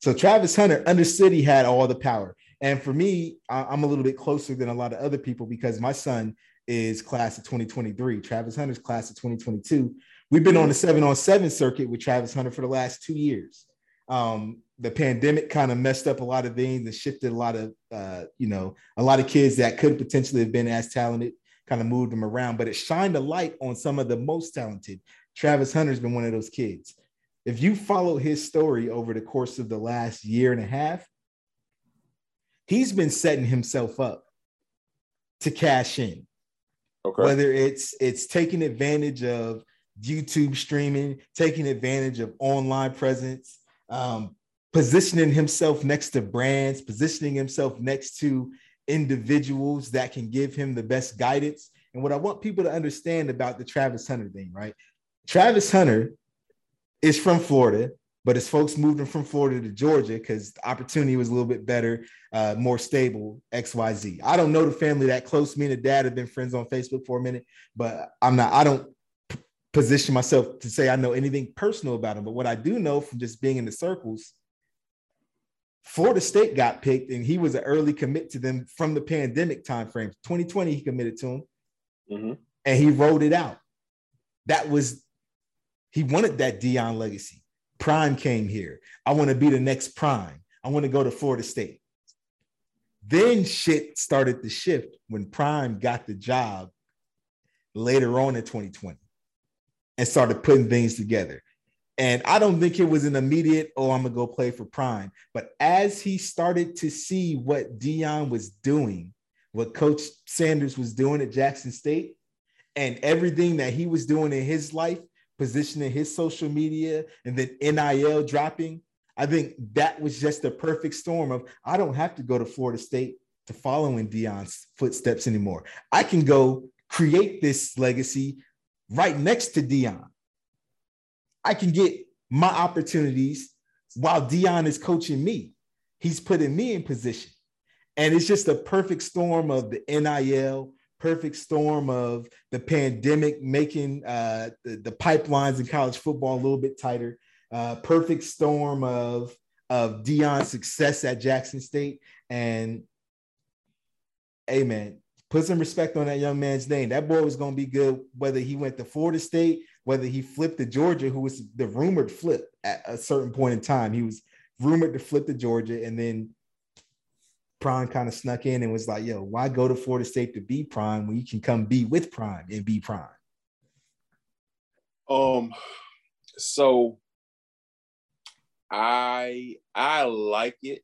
So Travis Hunter understood he had all the power. And for me, I'm a little bit closer than a lot of other people because my son is class of 2023. Travis Hunter's class of 2022. We've been on the seven on seven circuit with Travis Hunter for the last two years. Um, the pandemic kind of messed up a lot of things and shifted a lot of uh, you know a lot of kids that could potentially have been as talented kind of moved them around but it shined a light on some of the most talented travis hunter's been one of those kids if you follow his story over the course of the last year and a half he's been setting himself up to cash in okay. whether it's it's taking advantage of youtube streaming taking advantage of online presence um, positioning himself next to brands, positioning himself next to individuals that can give him the best guidance. And what I want people to understand about the Travis Hunter thing, right? Travis Hunter is from Florida, but his folks moved him from Florida to Georgia because the opportunity was a little bit better, uh, more stable, XYZ. I don't know the family that close. Me and the dad have been friends on Facebook for a minute, but I'm not, I don't position myself to say I know anything personal about him. But what I do know from just being in the circles Florida State got picked, and he was an early commit to them from the pandemic timeframe. 2020, he committed to him, mm-hmm. and he wrote it out. That was he wanted that Deion legacy. Prime came here. I want to be the next Prime. I want to go to Florida State. Then shit started to shift when Prime got the job later on in 2020 and started putting things together. And I don't think it was an immediate, oh, I'm gonna go play for Prime. But as he started to see what Deion was doing, what Coach Sanders was doing at Jackson State, and everything that he was doing in his life, positioning his social media, and then NIL dropping, I think that was just a perfect storm of I don't have to go to Florida State to follow in Deion's footsteps anymore. I can go create this legacy right next to Deion. I can get my opportunities while Deion is coaching me. He's putting me in position. And it's just a perfect storm of the NIL, perfect storm of the pandemic making uh, the, the, pipelines in college football a little bit tighter, uh, perfect storm of, of Deion's success at Jackson State. And hey, man, put some respect on that young man's name. That boy was going to be good, whether he went to Florida State whether he flipped to Georgia, who was the rumored flip at a certain point in time. He was rumored to flip to Georgia, and then Prime kind of snuck in and was like, "Yo, why go to Florida State to be Prime when you can come be with Prime and be Prime?" Um, so I I like it.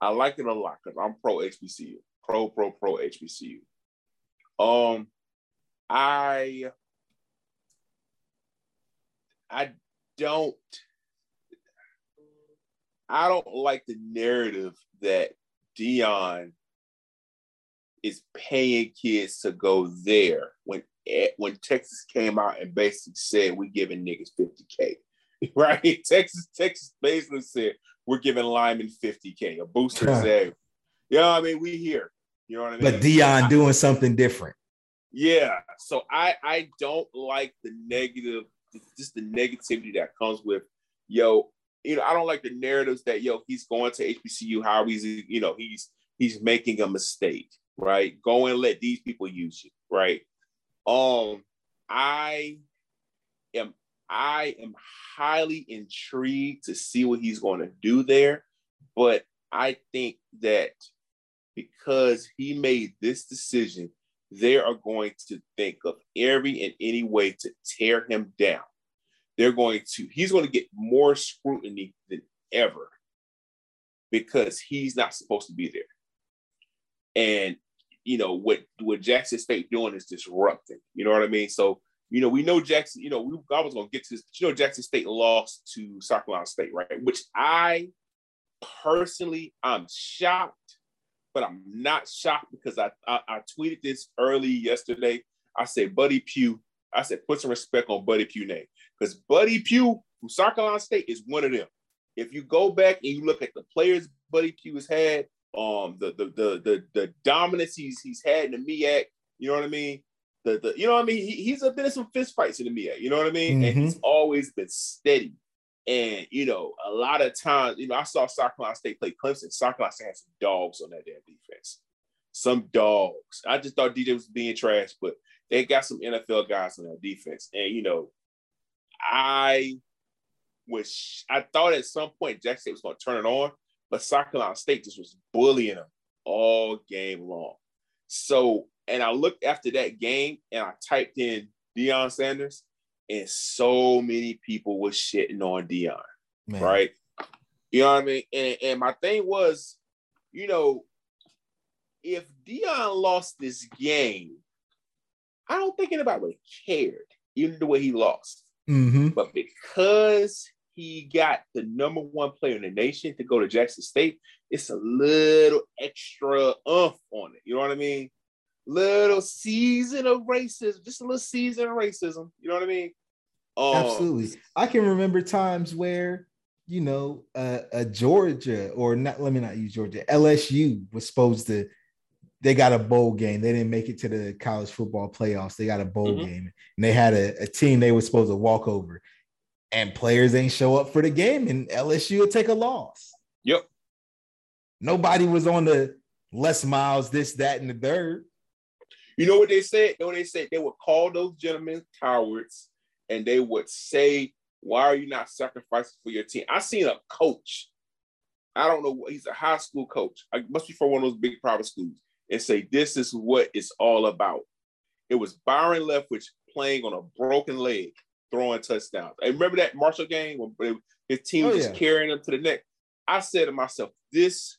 I like it a lot because I'm pro HBCU, pro pro pro HBCU. Um, I I don't I don't like the narrative that Deion is paying kids to go there when when Texas came out and basically said we're giving niggas 50k. Right? Texas, Texas basically said we're giving linemen 50k. A booster huh. said, yeah, I mean, we here. You know what I mean? But Deion doing something different. Yeah. So I I don't like the negative just the negativity that comes with, yo, you know, I don't like the narratives that yo, he's going to HBCU, how he's, you know, he's he's making a mistake, right? Go and let these people use you, right? Um, I am I am highly intrigued to see what he's going to do there, but I think that because he made this decision they are going to think of every and any way to tear him down. They're going to, he's going to get more scrutiny than ever because he's not supposed to be there. And you know what what Jackson State doing is disrupting. You know what I mean? So you know we know Jackson. You know we I was gonna get to this. You know Jackson State lost to South Carolina State, right? Which I personally, I'm shocked, but I'm not shocked because I, I, I tweeted this early yesterday. I said, Buddy Pough, I said, put some respect on Buddy Pough name because Buddy Pough from South Carolina State is one of them. If you go back and you look at the players Buddy Pough has had, um, the the the the, the dominance he's he's had in the MEAC, you know what I mean? The, the you know what I mean? He, he's been in some fist fights in the MEAC, you know what I mean? Mm-hmm. And he's always been steady. And you know, a lot of times, you know, I saw South Carolina State play Clemson. South Carolina State had some dogs on that damn defense. Some dogs. I just thought DJ was being trash, but they got some NFL guys on that defense. And you know, I was I thought at some point Jackson State was going to turn it on, but South Carolina State just was bullying them all game long. So, and I looked after that game and I typed in Deion Sanders and so many people were shitting on Deion, Man. right? You know what I mean? And, and my thing was, you know, if Deion lost this game, I don't think anybody would have cared, even the way he lost. Mm-hmm. But because he got the number one player in the nation to go to Jackson State, it's a little extra umph on it. You know what I mean? Little season of racism, just a little season of racism. You know what I mean? Um, Absolutely. I can remember times where, you know, uh, a Georgia or not, let me not use Georgia, LSU was supposed to, they got a bowl game. They didn't make it to the college football playoffs. They got a bowl mm-hmm. game and they had a, a team they were supposed to walk over and players ain't show up for the game and LSU will take a loss. Yep. Nobody was on the Les Miles, this, that, and the third. You know what they said? You know what they said? They would call those gentlemen cowards and they would say, Why are you not sacrificing for your team? I seen a coach. I don't know. He's a high school coach. I must be from one of those big private schools and say, This is what it's all about. It was Byron Leftwich playing on a broken leg, throwing touchdowns. I remember that Marshall game when his team oh, was yeah. carrying him to the neck. I said to myself, This,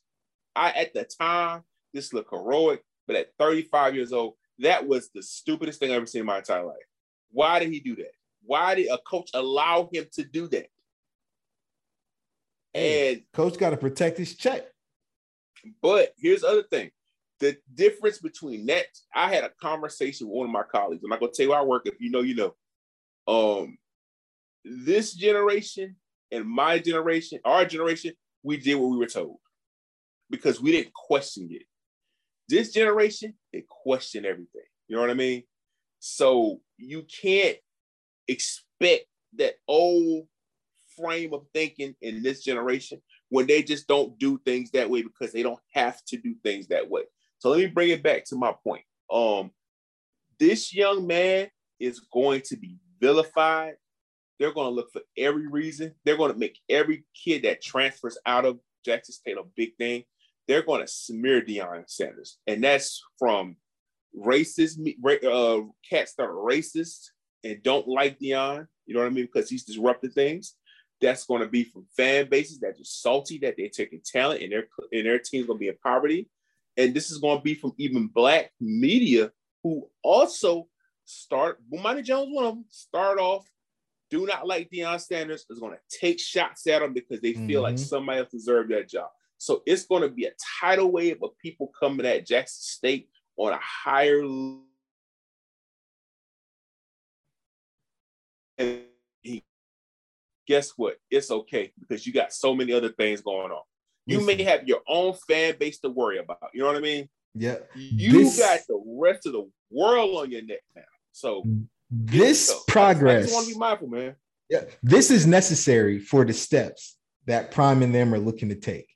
I at the time, this looked heroic, but at 35 years old, that was the stupidest thing I ever seen in my entire life. Why did he do that? Why did a coach allow him to do that? And coach got to protect his check. But here's the other thing. The difference between that, I had a conversation with one of my colleagues. I'm not gonna tell you where I work. If you know, you know. Um, this generation and my generation, our generation, we did what we were told because we didn't question it. This generation, they question everything. You know what I mean? So you can't expect that old frame of thinking in this generation when they just don't do things that way because they don't have to do things that way. So let me bring it back to my point. Um, this young man is going to be vilified. They're going to look for every reason. They're going to make every kid that transfers out of Jackson State a big thing. They're going to smear Deion Sanders, and that's from racist uh, cats that are racist and don't like Deion, you know what I mean, because he's disrupting things. That's going to be from fan bases that are salty that they're taking talent and their and their team's going to be in poverty. And this is going to be from even black media who also start. Bomani Jones, one of them, start off do not like Deion Sanders is going to take shots at him because they feel mm-hmm. like somebody else deserved that job. So it's going to be a tidal wave of people coming at Jackson State on a higher and he, guess what? It's okay because you got so many other things going on. You Listen. may have your own fan base to worry about. You know what I mean? Yeah. You this, got the rest of the world on your neck now. So this so. progress. I just want to be mindful, man. Yeah. This is necessary for the steps that Prime and them are looking to take,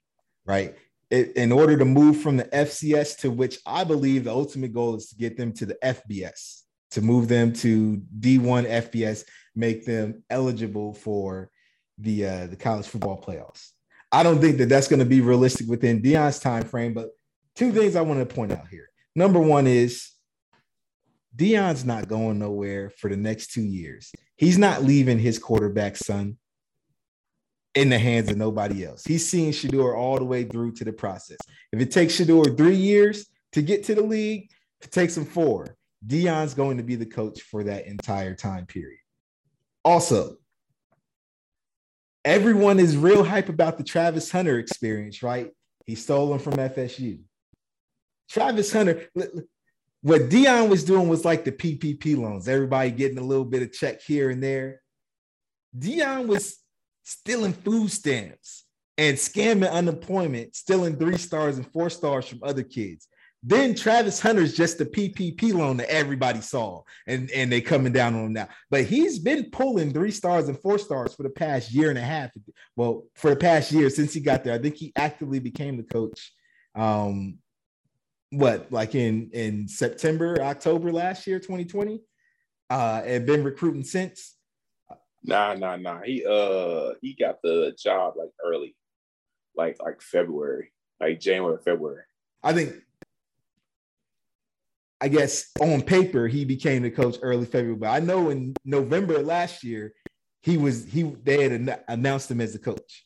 right? It, in order to move from the FCS to which I believe the ultimate goal is to get them to the FBS, to move them to D1 FBS make them eligible for the uh, the college football playoffs. I don't think that that's going to be realistic within Deion's time frame. But two things I want to point out here. Number one is Deion's not going nowhere for the next two years. He's not leaving his quarterback son in the hands of nobody else. He's seeing Shedeur all the way through to the process. If it takes Shedeur three years to get to the league, it takes him four, Deion's going to be the coach for that entire time period. Also, everyone is real hype about the Travis Hunter experience, right? He stole them from FSU. Travis Hunter, what Deion was doing was like the PPP loans, everybody getting a little bit of check here and there. Deion was stealing food stamps and scamming unemployment, stealing three stars and four stars from other kids. Then Travis Hunter's just the PPP loan that everybody saw, and, and they coming down on him now. But he's been pulling three stars and four stars for the past year and a half. Well, for the past year since he got there, I think he actively became the coach. Um, what like in in September, October last year, 2020, uh, and been recruiting since. Nah, nah, nah. He uh he got the job like early, like like February, like January, February. I think I guess on paper he became the coach early February, but I know in November last year he was he they had announced him as the coach,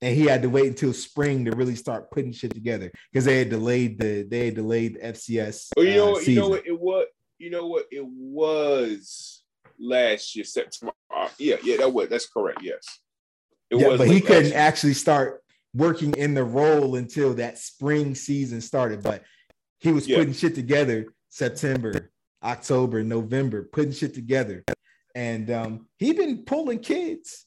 and he had to wait until spring to really start putting shit together because they had delayed the they had delayed the FCS. Oh, you know, uh, you know what it was. You know what it was last year September. Uh, yeah, yeah, that was that's correct. Yes, it yeah, was. But he couldn't actually start working in the role until that spring season started. But he was yeah. putting shit together September, October, November, putting shit together. And um, he been pulling kids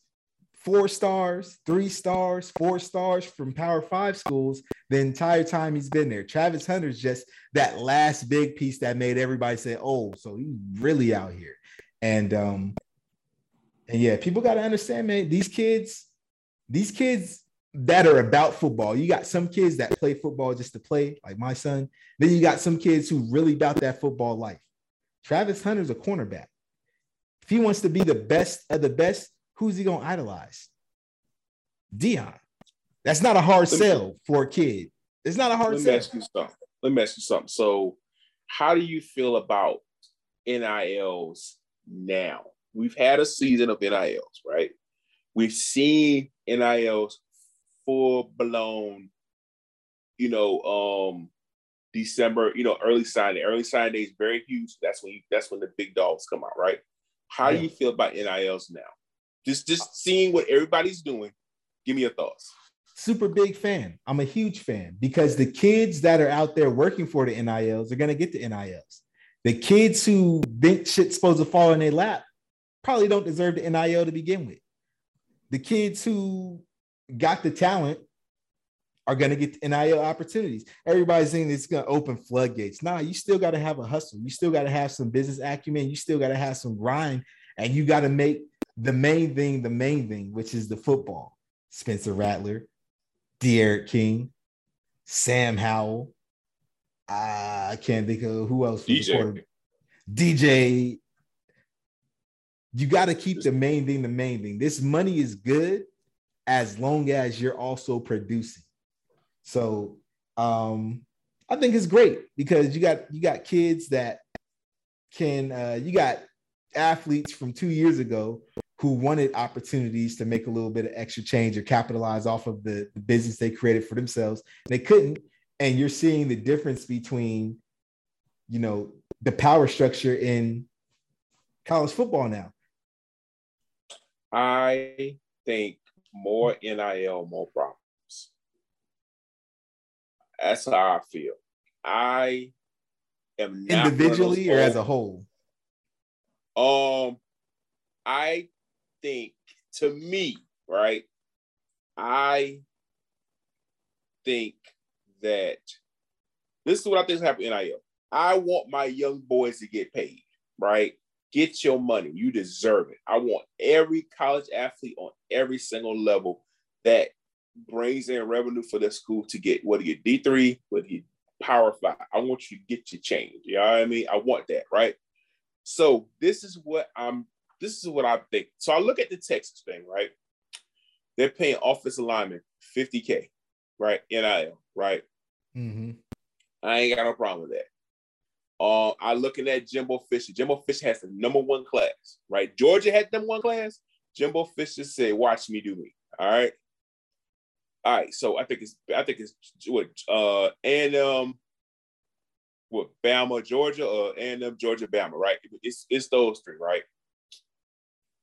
four stars, three stars, four stars from Power Five schools the entire time he's been there. Travis Hunter's just that last big piece that made everybody say, "Oh, so he's really out here." And um, and yeah, people got to understand, man. These kids, these kids that are about football. You got some kids that play football just to play, like my son. Then you got some kids who really about that football life. Travis Hunter's a cornerback. If he wants to be the best of the best, who's he gonna idolize? Deion. That's not a hard sell for a kid. It's not a hard let sell. Me ask you something. Let me ask you something. So, how do you feel about NILs now? We've had a season of NILs, right? We've seen NILs full blown, you know, um, December, you know, early signing. Early signing day is very huge. That's when you, that's when the big dogs come out, right? How yeah. do you feel about NILs now? Just just seeing what everybody's doing. Give me your thoughts. Super big fan. I'm a huge fan because the kids that are out there working for the NILs are gonna get the NILs. The kids who think shit's supposed to fall in their lap probably don't deserve the NIL to begin with. The kids who got the talent are going to get NIL opportunities. Everybody's saying it's going to open floodgates. Nah, you still got to have a hustle. You still got to have some business acumen. You still got to have some grind, and you got to make the main thing the main thing, which is the football. Spencer Rattler, D'Eriq King, Sam Howell. I can't think of who else. DJ. DJ. You got to keep the main thing the main thing. This money is good as long as you're also producing. So um, I think it's great because you got you got kids that can uh, you got athletes from two years ago who wanted opportunities to make a little bit of extra change or capitalize off of the, the business they created for themselves. They couldn't, and you're seeing the difference between, you know, the power structure in college football now. I think more NIL, more problems. That's how I feel. I am individually or as a whole. Um, I think to me, right? I think that this is what I think is happening NIL. I want my young boys to get paid, right? Get your money. You deserve it. I want every college athlete on every single level that brings in revenue for their school to get whether you're D3, whether you power five. I want you to get your change. You know what I mean? I want that, right? So this is what I'm this is what I think. So I look at the Texas thing, right? They're paying office linemen 50K, right? NIL, right? Mm-hmm. I ain't got no problem with that. Uh, I looking at Jimbo Fisher. Jimbo Fisher has the number one class, right? Georgia had number one class. Jimbo Fisher said, "Watch me do me." All right, all right. So I think it's I think it's what uh and um what Bama, Georgia, or and um Georgia, Bama, right? It's it's those three, right?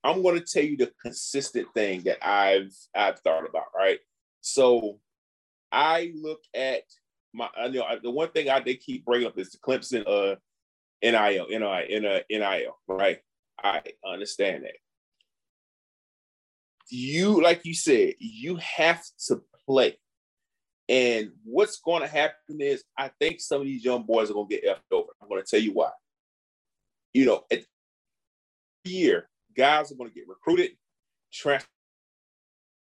I'm going to tell you the consistent thing that I've I've thought about. Right. So I look at my. I know the one thing I they keep bringing up is the Clemson uh NIL, NIL, NIL, right? I understand that. You, like you said, you have to play. And what's going to happen is, I think some of these young boys are going to get effed over. I'm going to tell you why. You know, at year, guys are going to get recruited, transfer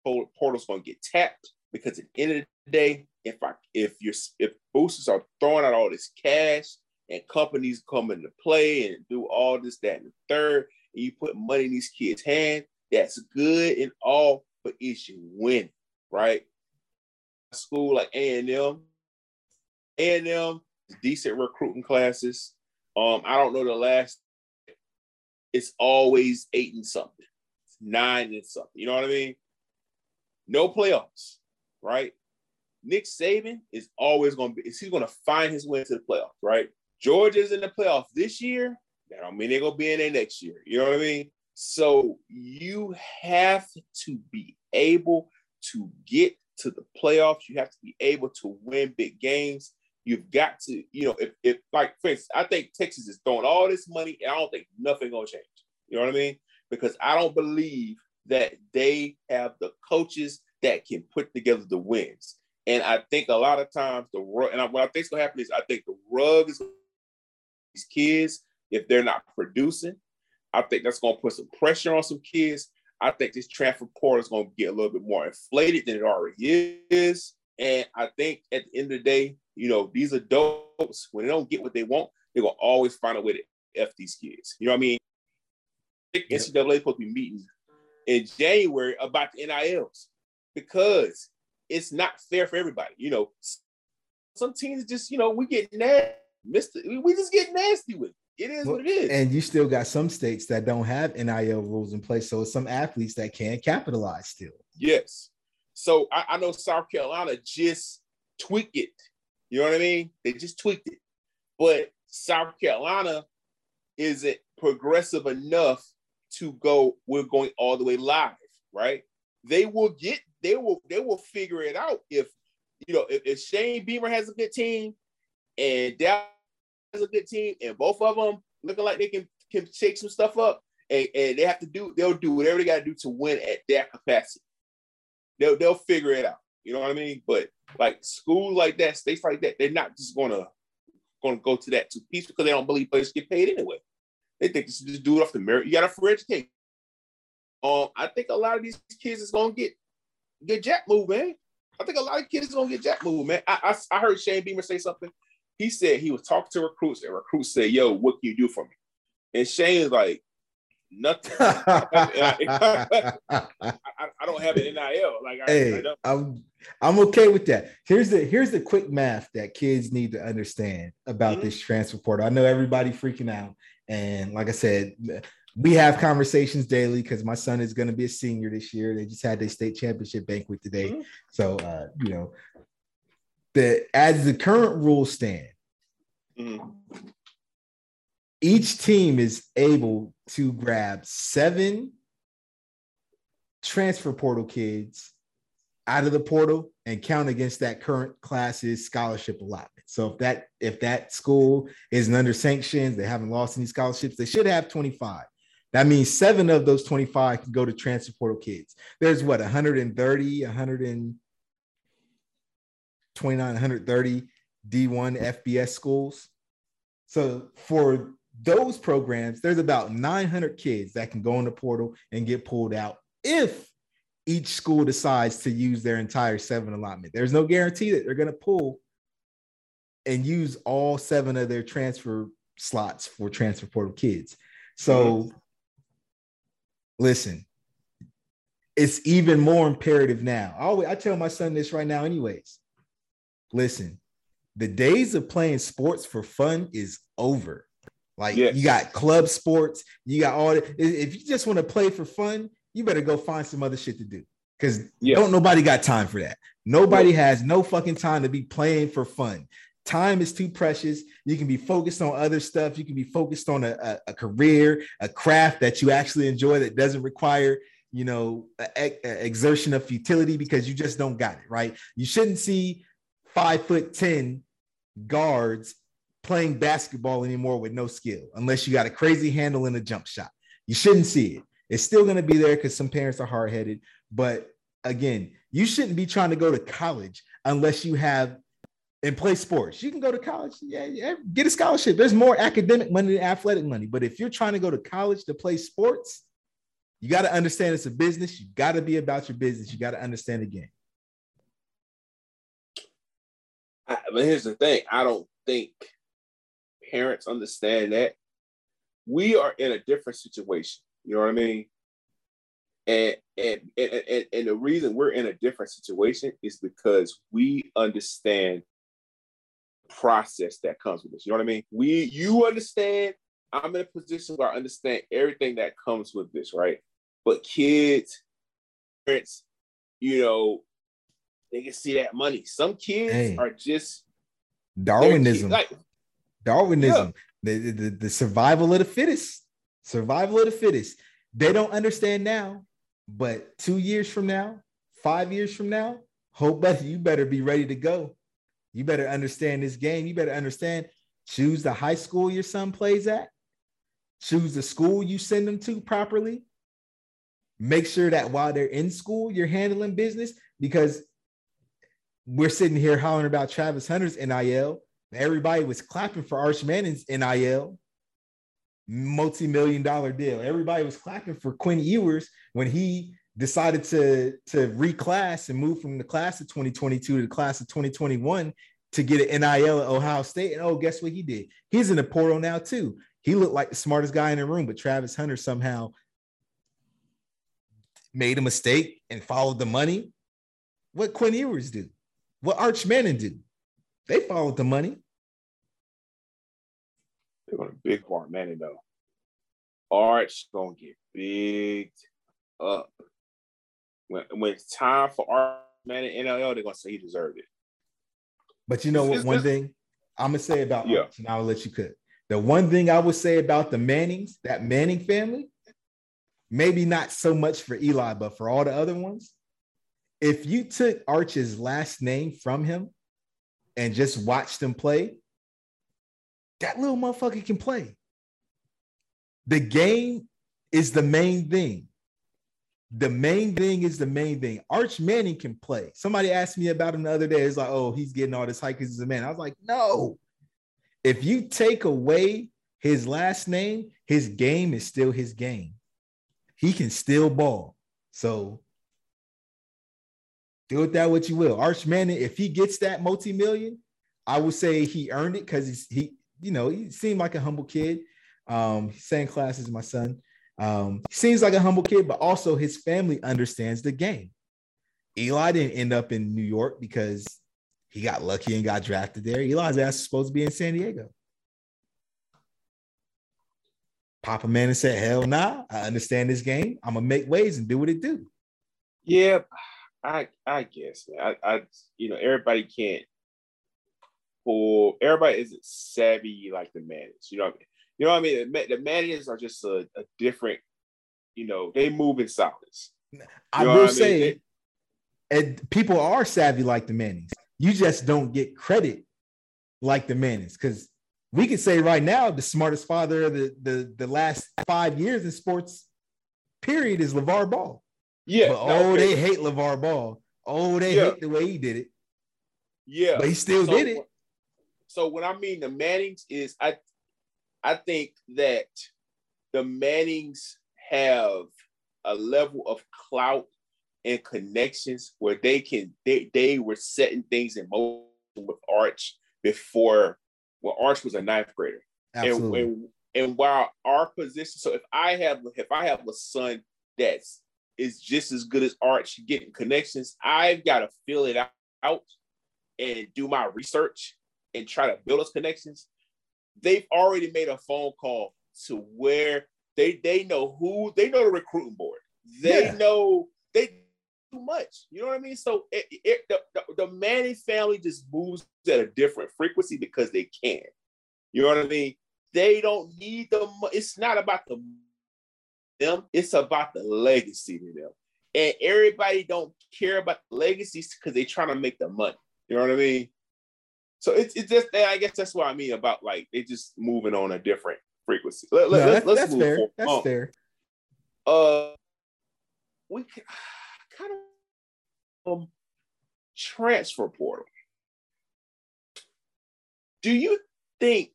portal's going to get tapped because at the end of the day, if I if if boosters are throwing out all this cash and companies come into play and do all this, that, and the third, and you put money in these kids' hands, that's good and all, but it's you win, right? School like A&M, A&M, decent recruiting classes. Um, I don't know the last, it's always eight and something, nine and something. You know what I mean? No playoffs, right? Nick Saban is always going to be, he's going to find his way to the playoffs, right? Georgia's in the playoffs this year. That don't mean they're gonna be in there next year. You know what I mean? So you have to be able to get to the playoffs. You have to be able to win big games. You've got to, you know, if, if like for instance, I think Texas is throwing all this money, and I don't think nothing gonna change. You know what I mean? Because I don't believe that they have the coaches that can put together the wins. And I think a lot of times the rug, and what I think is gonna happen is I think the rug is these kids if they're not producing. I think that's going to put some pressure on some kids. I think this transfer portal is going to get a little bit more inflated than it already is. And I think at the end of the day, you know, these adults, when they don't get what they want, they're going to always find a way to F these kids. You know what I mean? I think yep. NCAA is supposed to be meeting in January about the NILs because it's not fair for everybody. You know, some teams just, you know, we get nasty. Mister, we just get nasty with it. It is well, what it is. And you still got some states that don't have NIL rules in place. So some athletes that can capitalize still. Yes. So I, I know South Carolina just tweaked it. You know what I mean? They just tweaked it. But South Carolina isn't progressive enough to go, we're going all the way live, right? They will get, they will, they will figure it out if you know if, if Shane Beamer has a good team and Dallas has a good team, and both of them looking like they can can shake some stuff up, and, and they have to do they'll do whatever they got to do to win at that capacity. They'll they'll figure it out. You know what I mean? But like schools like that, states like that, they're not just gonna gonna go to that two piece because they don't believe players get paid anyway. They think this just do it off the merit. You got a free education. Um, I think a lot of these kids is gonna get get jack move, man. I think a lot of kids gonna get jack move, man. I, I, I heard Shane Beamer say something he said he was talking to recruits, and recruits said, "Yo, what can you do for me?" And Shane is like, "Nothing. I, I, don't have an NIL. Like, hey, I, am I'm okay with that. Here's the here's the quick math that kids need to understand about mm-hmm. this transfer portal. I know everybody freaking out, and like I said, we have conversations daily because my son is going to be a senior this year. They just had their state championship banquet today, mm-hmm. so uh, you know that as the current rules stand, mm. each team is able to grab seven transfer portal kids out of the portal and count against that current class's scholarship allotment. So if that if that school isn't under sanctions, they haven't lost any scholarships, they should have 25. That means seven of those 25 can go to transfer portal kids. There's what 130, 100 and 2930 D1 FBS schools. So for those programs, there's about 900 kids that can go in the portal and get pulled out if each school decides to use their entire seven allotment. There's no guarantee that they're going to pull and use all seven of their transfer slots for transfer portal kids. So. Listen, it's even more imperative now. I, always, I tell my son this right now, anyways listen, the days of playing sports for fun is over. Like yes. you got club sports, you got all. The, If you just want to play for fun, you better go find some other shit to do because yes. don't nobody got time for that. Nobody has no fucking time to be playing for fun. Time is too precious. You can be focused on other stuff. You can be focused on a, a, a career, a craft that you actually enjoy that doesn't require, you know, a, exertion of futility because you just don't got it, right? You shouldn't see five foot 10 guards playing basketball anymore with no skill unless you got a crazy handle and a jump shot. You shouldn't see it. It's still going to be there because some parents are hard headed. But again, you shouldn't be trying to go to college unless you have and play sports. You can go to college, yeah, yeah, get a scholarship. There's more academic money than athletic money. But if you're trying to go to college to play sports, you got to understand it's a business. You got to be about your business. You got to understand the game. I, but here's the thing: I don't think parents understand that we are in a different situation. You know what I mean? And and, and and and the reason we're in a different situation is because we understand process that comes with this. You know what I mean? We you understand. I'm in a position where I understand everything that comes with this, right? But kids, parents, you know, they can see that money. Some kids are just Darwinism. Like, Darwinism. Yeah. The, the, the survival of the fittest. Survival of the fittest. They don't understand now, but two years from now, five years from now, hope better you better be ready to go. You better understand this game. You better understand. Choose the high school your son plays at. Choose the school you send them to properly. Make sure that while they're in school, you're handling business because we're sitting here hollering about Travis Hunter's NIL. Everybody was clapping for Arch Manning's NIL, multi-million dollar deal. Everybody was clapping for Quinn Ewers when he decided to, to reclass and move from the class of 2022 to the class of 2021 to get an NIL at Ohio State. And oh, guess what he did? He's in the portal now too. He looked like the smartest guy in the room, but Travis Hunter somehow made a mistake and followed the money. What Quinn Ewers do? What Arch Manning do? They followed the money. They're going to big for Manning though. Arch gonna get big up. When, when it's time for Arch Manning NIL, they're gonna say he deserved it. But you know what? One thing I'm gonna say about yeah. Arch, and I'll let you cut. The one thing I would say about the Mannings, that Manning family, maybe not so much for Eli, but for all the other ones, if you took Arch's last name from him and just watched him play, that little motherfucker can play. The game is the main thing. The main thing is the main thing. Arch Manning can play. Somebody asked me about him the other day. It's like, oh, he's getting all this hype because he's a man. I was like, no. If you take away his last name, his game is still his game. He can still ball. So do with that what you will. Arch Manning, if he gets that multi-million, I would say he earned it because he's he, you know, he seemed like a humble kid. Um, same class as my son. Um, seems like a humble kid, but also his family understands the game. Eli didn't end up in New York because he got lucky and got drafted there. Eli's ass supposed to be in San Diego. Papa Manning said, "Hell nah, I understand this game. I'm gonna make waves and do what it do." Yeah, I I guess I, I you know everybody can't pull everybody isn't savvy like the Mannings. You know what I mean? You know what I mean? The, Mannings are just a, a, different, you know, they move in silence. I will I mean? say, and people are savvy like the Mannings. You just don't get credit like the Mannings because we could say right now the smartest father of the, the, the last five years in sports, period, is LeVar Ball. Yeah. But, oh, they hate LeVar Ball. Oh, they yeah. hate the way he did it. Yeah. But he still so, did it. So what I mean the Mannings is I I think that the Mannings have a level of clout and connections where they can they they were setting things in motion with Arch before well Arch was a ninth grader. Absolutely. And, and, and while our position, so if I have if I have a son that's is just as good as Arch getting connections. I've got to fill it out and do my research and try to build those connections. They've already made a phone call to where they they know who they know the recruiting board. They yeah. know they too much. You know what I mean? So it, it, the, the, the Manning family just moves at a different frequency because they can. You know what I mean? They don't need the. It's not about the them. It's about the legacy to them. And everybody don't care about the legacies because they're trying to make the money. You know what I mean? So it's it's just I guess that's what I mean about like they just moving on a different frequency. Let, no, let, that's, that's fair. Forward. That's um, fair. Uh, we kind of um, transfer portal. Do you think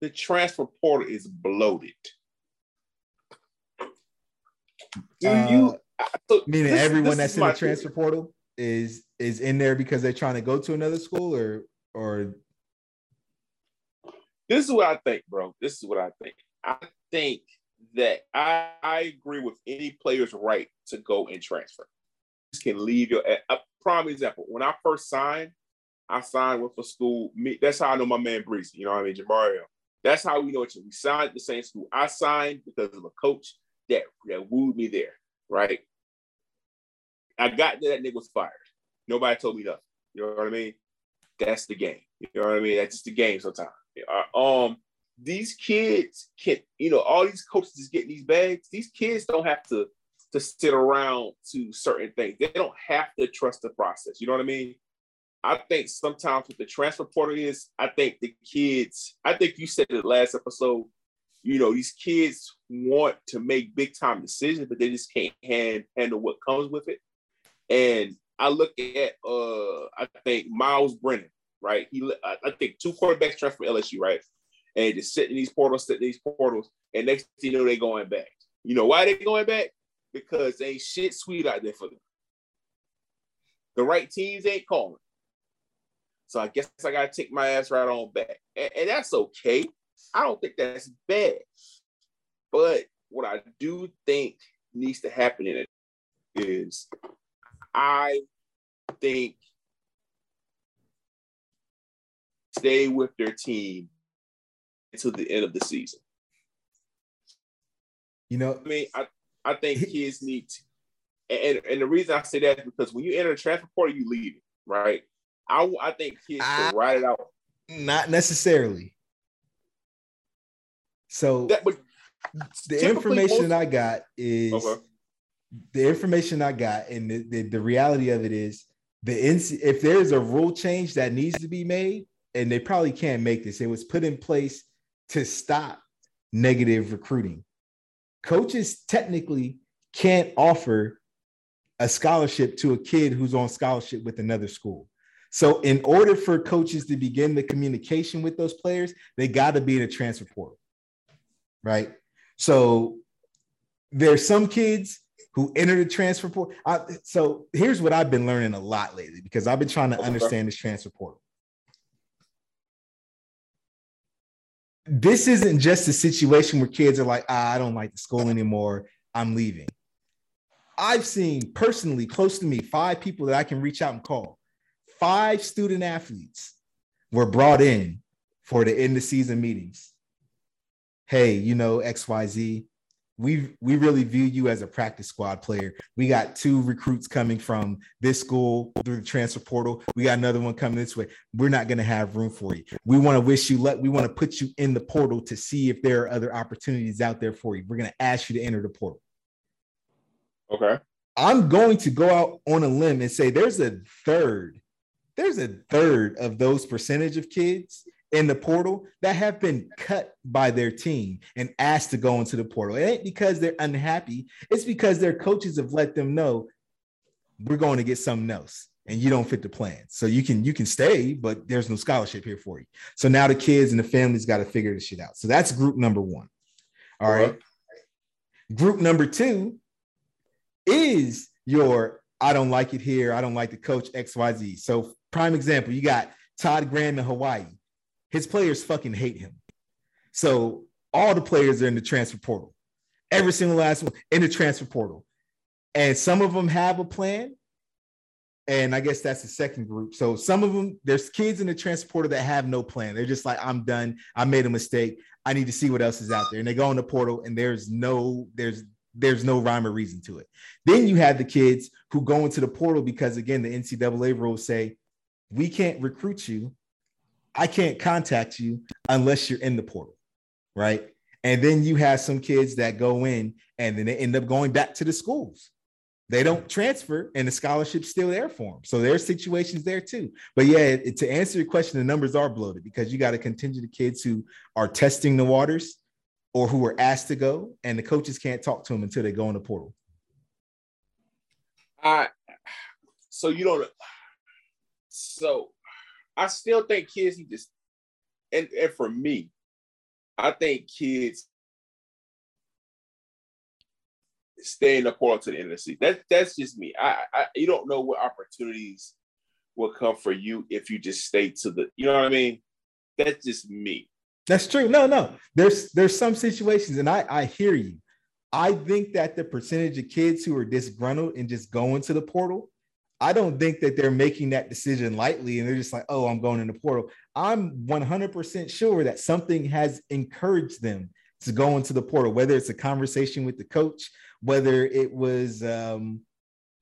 the transfer portal is bloated? Do uh, you so meaning everyone this that's in the transfer portal is is in there because they're trying to go to another school or or this is what I think, bro. This is what I think. I think that I, I agree with any player's right to go and transfer. You can leave your a prime example. When I first signed, I signed with a school. Me, that's how I know my man Breezy. You know what I mean, Jamario. That's how we know each other. We signed the same school. I signed because of a coach that that wooed me there. Right. I got that nigga was fired. Nobody told me nothing. You know what I mean? That's the game. You know what I mean? That's just the game sometimes. Um, these kids can, you know, all these coaches is getting these bags. These kids don't have to to sit around to certain things. They don't have to trust the process. You know what I mean? I think sometimes with the transfer portal is, I think the kids, I think you said it last episode, you know, these kids want to make big time decisions, but they just can't hand, handle what comes with it. And I look at, uh, I think Myles Brennan, right? He, I think two quarterbacks transfer from LSU, right? And just sitting in these portals, sitting these portals, and next thing you know, they going back. You know why they going back? Because they ain't shit sweet out there for them. The right teams ain't calling. So I guess I gotta take my ass right on back, and, and that's okay. I don't think that's bad. But what I do think needs to happen in it is I think stay with their team until the end of the season. You know, I mean, I, I think kids need to, and, and the reason I say that is because when you enter the transfer portal, you leave it, right? I, I think kids should write it out. Not necessarily. So that, the information most, I got is okay. The information I got, and the, the, the reality of it is the NC, if there's a rule change that needs to be made, and they probably can't make this, it was put in place to stop negative recruiting. Coaches technically can't offer a scholarship to a kid who's on scholarship with another school. So, in order for coaches to begin the communication with those players, they got to be in a transfer portal right? So there's some kids who enter the transfer portal. I, so here's what I've been learning a lot lately because I've been trying to understand this transfer portal. This isn't just a situation where kids are like, ah, I don't like the school anymore. I'm leaving. I've seen personally, close to me, five people that I can reach out and call. Five student athletes were brought in for the end of season meetings hey, you know, XYZ, we we really view you as a practice squad player. We got two recruits coming from this school through the transfer portal. We got another one coming this way. We're not going to have room for you. We want to wish you luck. We want to put you in the portal to see if there are other opportunities out there for you. We're going to ask you to enter the portal. Okay. I'm going to go out on a limb and say there's a third, there's a third of those percentage of kids in the portal that have been cut by their team and asked to go into the portal. It ain't because they're unhappy, it's because their coaches have let them know we're going to get something else and you don't fit the plan. So you can you can stay, but there's no scholarship here for you. So now the kids and the families got to figure this shit out. So that's group number 1. All right. Group number 2 is your I don't like it here. I don't like the coach XYZ. So prime example, you got Todd Graham in Hawaii his players fucking hate him. So all the players are in the transfer portal. Every single last one in the transfer portal. And some of them have a plan. And I guess that's the second group. So some of them, there's kids in the transfer portal that have no plan. They're just like, I'm done. I made a mistake. I need to see what else is out there. And they go in the portal and there's no, there's there's no rhyme or reason to it. Then you have the kids who go into the portal because again, the NCAA rules say we can't recruit you. I can't contact you unless you're in the portal, right? And then you have some kids that go in and then they end up going back to the schools. They don't transfer and the scholarship's still there for them. So there's situations there too. But yeah, it, to answer your question, the numbers are bloated because you got a contingent of kids who are testing the waters or who are asked to go, and the coaches can't talk to them until they go in the portal. I so you don't so I still think kids need to and, and for me, I think kids stay in the portal to the end. That, that's just me. I, I you don't know what opportunities will come for you if you just stay to the you know what I mean? That's just me. That's true. No, no. There's there's some situations, and I I hear you. I think that the percentage of kids who are disgruntled and just going to the portal, I don't think that they're making that decision lightly and they're just like, oh, I'm going in the portal. I'm 100% sure that something has encouraged them to go into the portal, whether it's a conversation with the coach, whether it was um,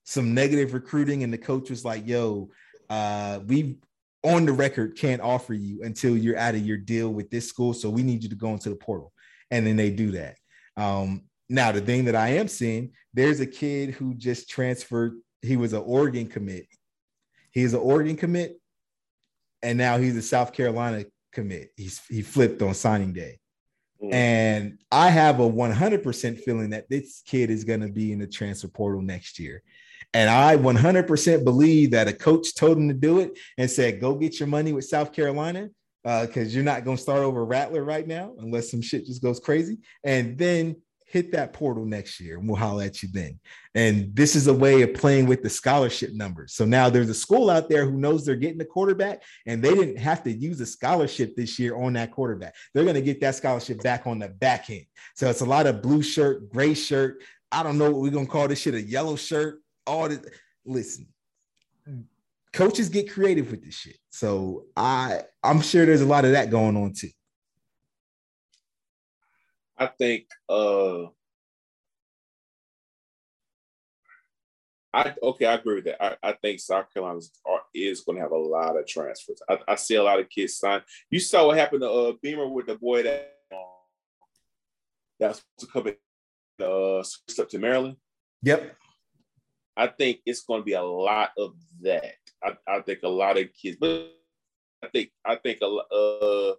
some negative recruiting and the coach was like, yo, uh, we on the record can't offer you until you're out of your deal with this school. So we need you to go into the portal. And then they do that. Um, now, the thing that I am seeing, there's a kid who just transferred. He was an Oregon commit. He's an Oregon commit. And now he's a South Carolina commit. He's he flipped on signing day. Mm. And I have a 100% feeling that this kid is going to be in the transfer portal next year. And I 100% believe that a coach told him to do it and said, go get your money with South Carolina because uh, you're not going to start over Rattler right now unless some shit just goes crazy. And then hit that portal next year and we'll holler at you then. And this is a way of playing with the scholarship numbers. So now there's a school out there who knows they're getting a quarterback and they didn't have to use a scholarship this year on that quarterback. They're going to get that scholarship back on the back end. So it's a lot of blue shirt, gray shirt. I don't know what we're going to call this shit a yellow shirt. All this. Listen, coaches get creative with this shit. So I I'm sure there's a lot of that going on too. I think uh I okay, I agree with that. I, I think South Carolina is going to have a lot of transfers. I, I, see a lot of kids sign. You saw what happened to uh, Beamer with the boy that um, that's to come in, uh, switched up to Maryland. Yep. I think it's going to be a lot of that. I, I think a lot of kids, but I think I think a uh,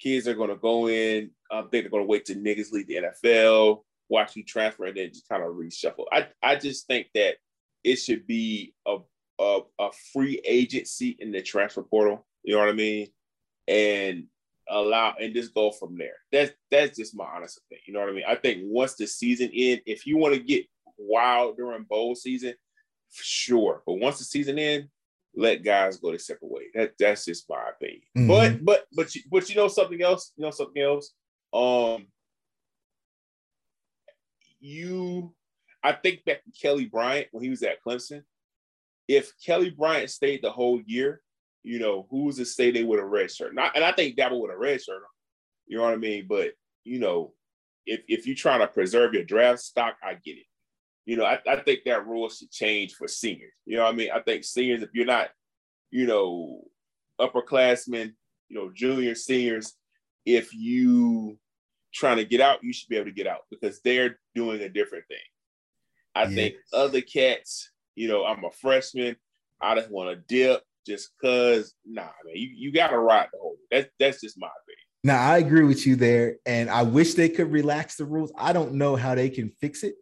kids are going to go in. I think they're going to wait till niggas leave the NFL, watch you transfer, and then just kind of reshuffle. I, I just think that it should be a, a, a free agency in the transfer portal. You know what I mean? And allow and just go from there. That's that's just my honest opinion. You know what I mean? I think once the season end, if you want to get wild during bowl season, sure. But once the season end, let guys go their separate way. That that's just my opinion. Mm-hmm. But but but you, but you know something else. You know something else. Um, you, I think back to Kelly Bryant when he was at Clemson. If Kelly Bryant stayed the whole year, you know who's to say they would have red shirt? Not, and I think Dabo would have red shirt. You know what I mean? But you know, if if you're trying to preserve your draft stock, I get it. You know, I, I think that rule should change for seniors. You know what I mean? I think seniors, if you're not, you know, upperclassmen, you know, junior seniors, if you trying to get out, you should be able to get out because they're doing a different thing. I yes. think other cats, you know, I'm a freshman. I just want to dip just cause nah, man, you, you gotta ride the whole. That's that's just my opinion. Now I agree with you there, and I wish they could relax the rules. I don't know how they can fix it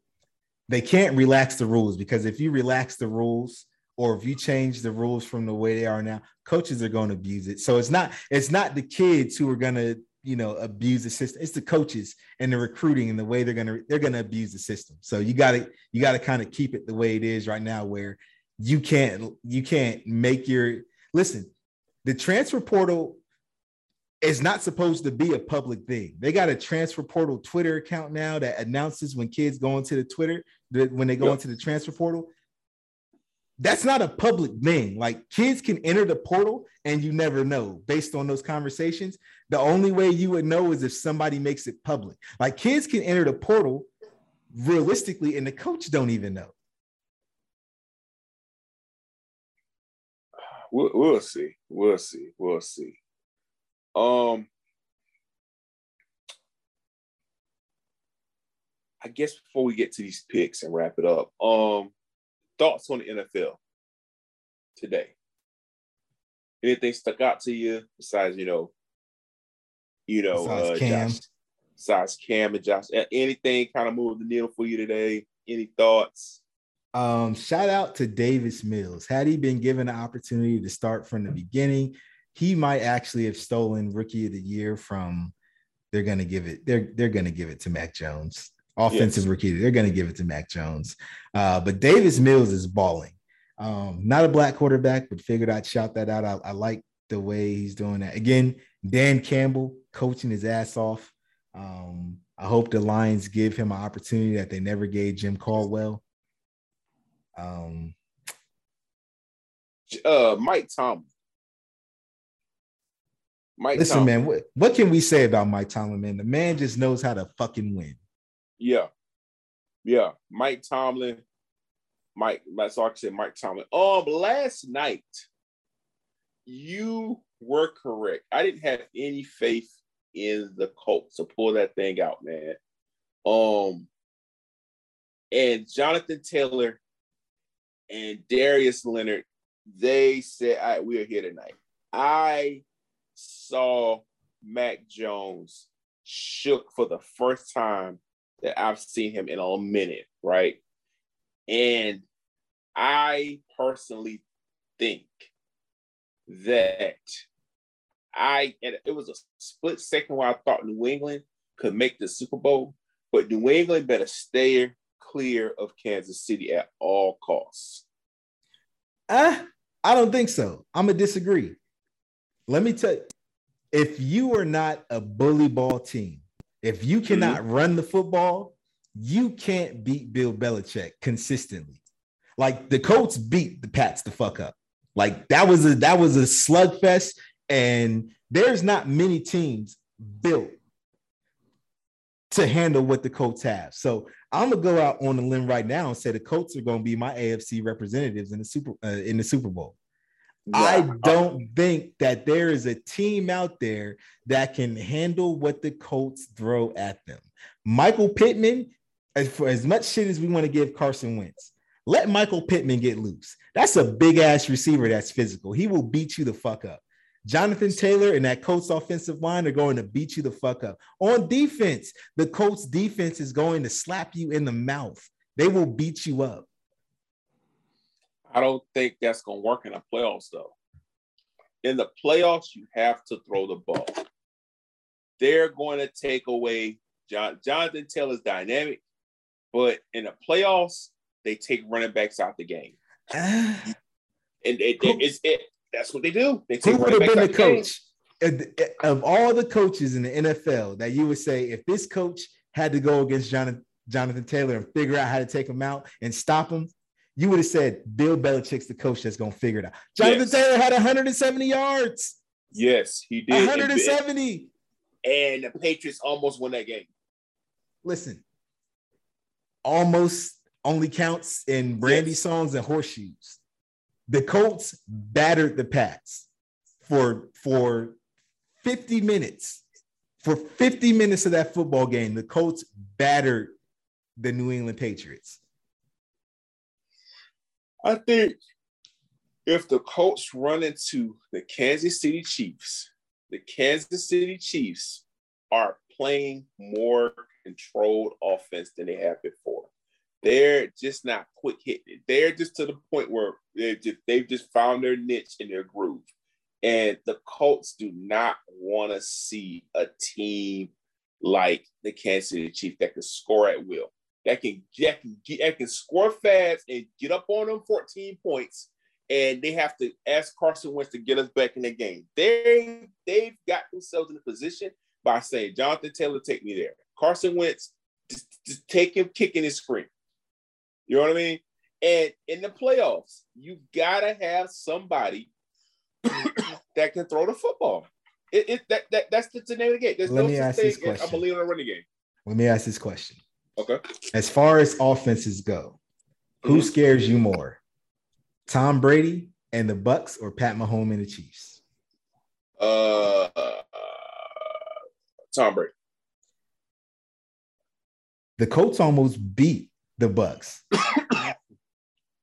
they can't relax the rules because if you relax the rules or if you change the rules from the way they are now, coaches are going to abuse it. So it's not it's not the kids who are going to you know abuse the system. It's the coaches and the recruiting and the way they're going to they're going to abuse the system. So you got to you got to kind of keep it the way it is right now, where you can't you can't make your listen. The transfer portal it's not supposed to be a public thing. They got a transfer portal Twitter account now that announces when kids go into the Twitter, when they go yep. into the transfer portal. That's not a public thing. Like kids can enter the portal and you never know based on those conversations. The only way you would know is if somebody makes it public. Like kids can enter the portal realistically, and the coach don't even know. We'll, we'll see. We'll see. We'll see. Um, I guess before we get to these picks and wrap it up, um, thoughts on the NFL today? Anything stuck out to you besides you know, you know, besides uh, Cam. Josh, besides Cam and Josh? Anything kind of moved the needle for you today? Any thoughts? Um, shout out to Davis Mills. Had he been given the opportunity to start from the beginning, he might actually have stolen rookie of the year from they're gonna give it, they're they're gonna give it to Mac Jones. Offensive yes. rookie, they're gonna give it to Mac Jones. Uh, but Davis Mills is balling. Um, not a black quarterback, but figured I'd shout that out. I, I like the way he's doing that. Again, Dan Campbell coaching his ass off. Um, I hope the Lions give him an opportunity that they never gave Jim Caldwell. Um, uh, Mike Tomlin. Mike Listen, Tomlin. man, what, what can we say about Mike Tomlin, man? The man just knows how to fucking win. Yeah. Yeah. Mike Tomlin. Mike, so I said Mike Tomlin. Um, last night, you were correct. I didn't have any faith in the Colts to pull that thing out, man. Um, and Jonathan Taylor and Darius Leonard, they said, "All right, we are here tonight." I saw Mac Jones shook for the first time that I've seen him in a minute, right? And I personally think that I and it was a split second where I thought New England could make the Super Bowl, but New England better stay clear of Kansas City at all costs. Uh, I don't think so. I'm gonna disagree. Let me tell you, if you are not a bully ball team, if you cannot mm-hmm. run the football, you can't beat Bill Belichick consistently. Like the Colts beat the Pats the fuck up. Like that was a that was a slugfest, and there's not many teams built to handle what the Colts have. So I'm gonna go out on a limb right now and say the Colts are gonna be my AFC representatives in the super uh, in the Super Bowl. Yeah. I don't think that there is a team out there that can handle what the Colts throw at them. Michael Pittman, as for as much shit as we want to give Carson Wentz, let Michael Pittman get loose. That's a big ass receiver that's physical. He will beat you the fuck up. Jonathan Taylor and that Colts offensive line are going to beat you the fuck up. On defense, the Colts defense is going to slap you in the mouth. They will beat you up. I don't think that's going to work in the playoffs, though. In the playoffs, you have to throw the ball. They're going to take away John, Jonathan Taylor's dynamic, but in the playoffs, they take running backs out the game. and it, it, it's, it, that's what they do. They take Who would have been the coach of all the coaches in the NFL that you would say if this coach had to go against Jonathan, Jonathan Taylor and figure out how to take him out and stop him? You would have said Bill Belichick's the coach that's going to figure it out. Jonathan yes. Taylor had 170 yards. Yes, he did. 170. And the Patriots almost won that game. Listen, almost only counts in brandy yes. songs and horseshoes the Colts battered the Pats for for 50 minutes. For 50 minutes of that football game, the Colts battered the New England Patriots. I think if the Colts run into the Kansas City Chiefs, the Kansas City Chiefs are playing more controlled offense than they have before. They're just not quick hitting. They're just to the point where they've just, they've just found their niche in their groove. And the Colts do not want to see a team like the Kansas City Chiefs that can score at will, that can that can, get, that can score fast and get up on them 14 points, and they have to ask Carson Wentz to get us back in the game. They they've got themselves in a position by saying, Jonathan Taylor, take me there. Carson Wentz, just, just take him kicking his screen. You know what I mean? And in the playoffs, you gotta have somebody that can throw the football. It, it that, that that's the name of the game. There's Let no me ask this question. I'm a leader on the running game. Let me ask this question. Okay. As far as offenses go, who Mhm. scares you more? Tom Brady and the Bucs or Pat Mahomes and the Chiefs? Uh, Tom Brady. The Colts almost beat the Bucs.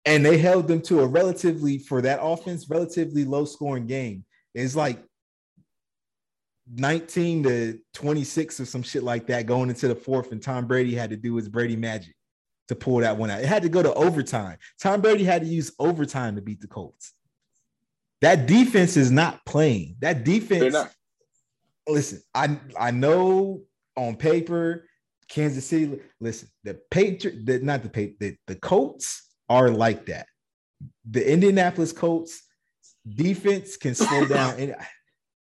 and they held them to a relatively for that offense, relatively low scoring game. It's like 19 to 26 or some shit like that going into the fourth, and Tom Brady had to do his Brady magic to pull that one out. It had to go to overtime. Tom Brady had to use overtime to beat the Colts. That defense is not playing. That defense, listen, I I know on paper, Kansas City. Listen, the Patriot, the, not the Patriot, the, the Colts are like that. The Indianapolis Colts defense can slow down, and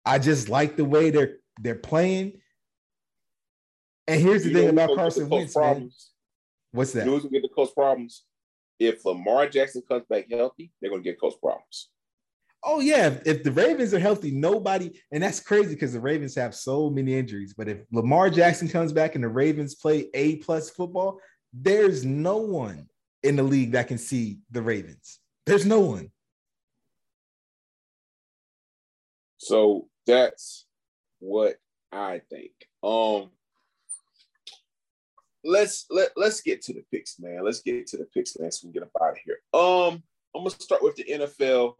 I just like the way they're they're playing. And here's the You thing about Carson Wentz, man. problems? What's You that? know who's gonna get the Colts problems? If Lamar Jackson comes back healthy, they're gonna get Colts problems. Oh yeah, if, if the Ravens are healthy, nobody, and that's crazy because the Ravens have so many injuries. But if Lamar Jackson comes back and the Ravens play A plus football, there's no one in the league that can see the Ravens. There's no one. So that's what I think. Um let's let, let's get to the picks, man. Let's get to the picks, man, so we can get up out of here. Um, I'm gonna start with the NFL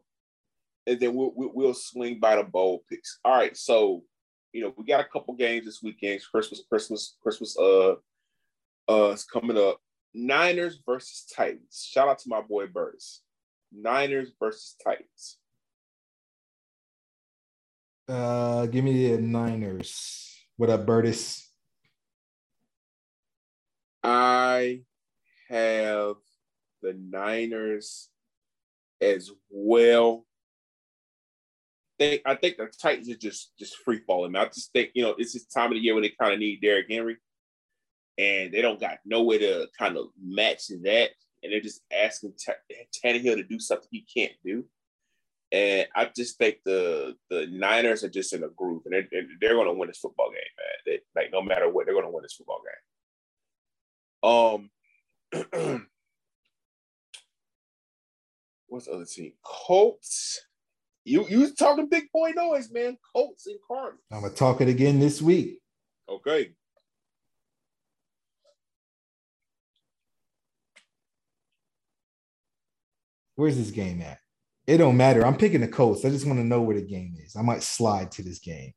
and then we'll, we'll swing by the bowl picks. All right, so you know, we got a couple games this weekend. Christmas, Christmas, Christmas uh uh is coming up. Niners versus Titans. Shout out to my boy Burris. Niners versus Titans. Uh, give me the Niners. What up, Burtis? I have the Niners as well. Think I think the Titans are just just free falling. I just think you know it's this time of the year when they kind of need Derrick Henry, and they don't got no way to kind of match that, and they're just asking T- Tannehill to do something he can't do. And I just think the the Niners are just in a groove, and they're, they're going to win this football game, man. They, like no matter what, they're going to win this football game. Um, what's the other team? Colts. You you was talking big boy noise, man. Colts and Cardinals. I'm gonna talk it again this week. Okay. Where's this game at? It don't matter. I'm picking the Colts. I just want to know where the game is. I might slide to this game.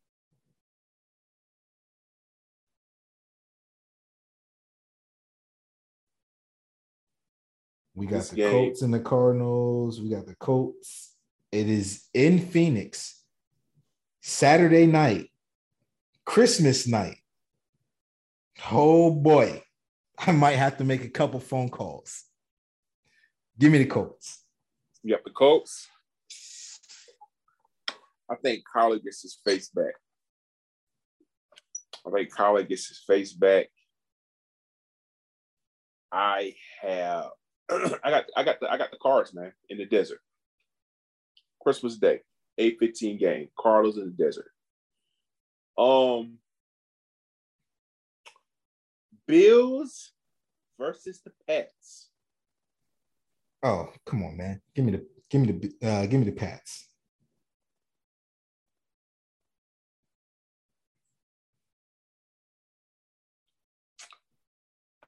We got This the game- Colts and the Cardinals. We got the Colts. It is in Phoenix. Saturday night. Christmas night. Oh boy. I might have to make a couple phone calls. Give me the Colts. You got the Colts. I think Collie gets his face back. I think Collie gets his face back. I have I got I got the I got the cards, man, in the desert. Christmas Day, 8-15 game, Carlos in the desert. Um Bills versus the Pats. Oh, come on, man. Give me the give me the uh give me the Pats.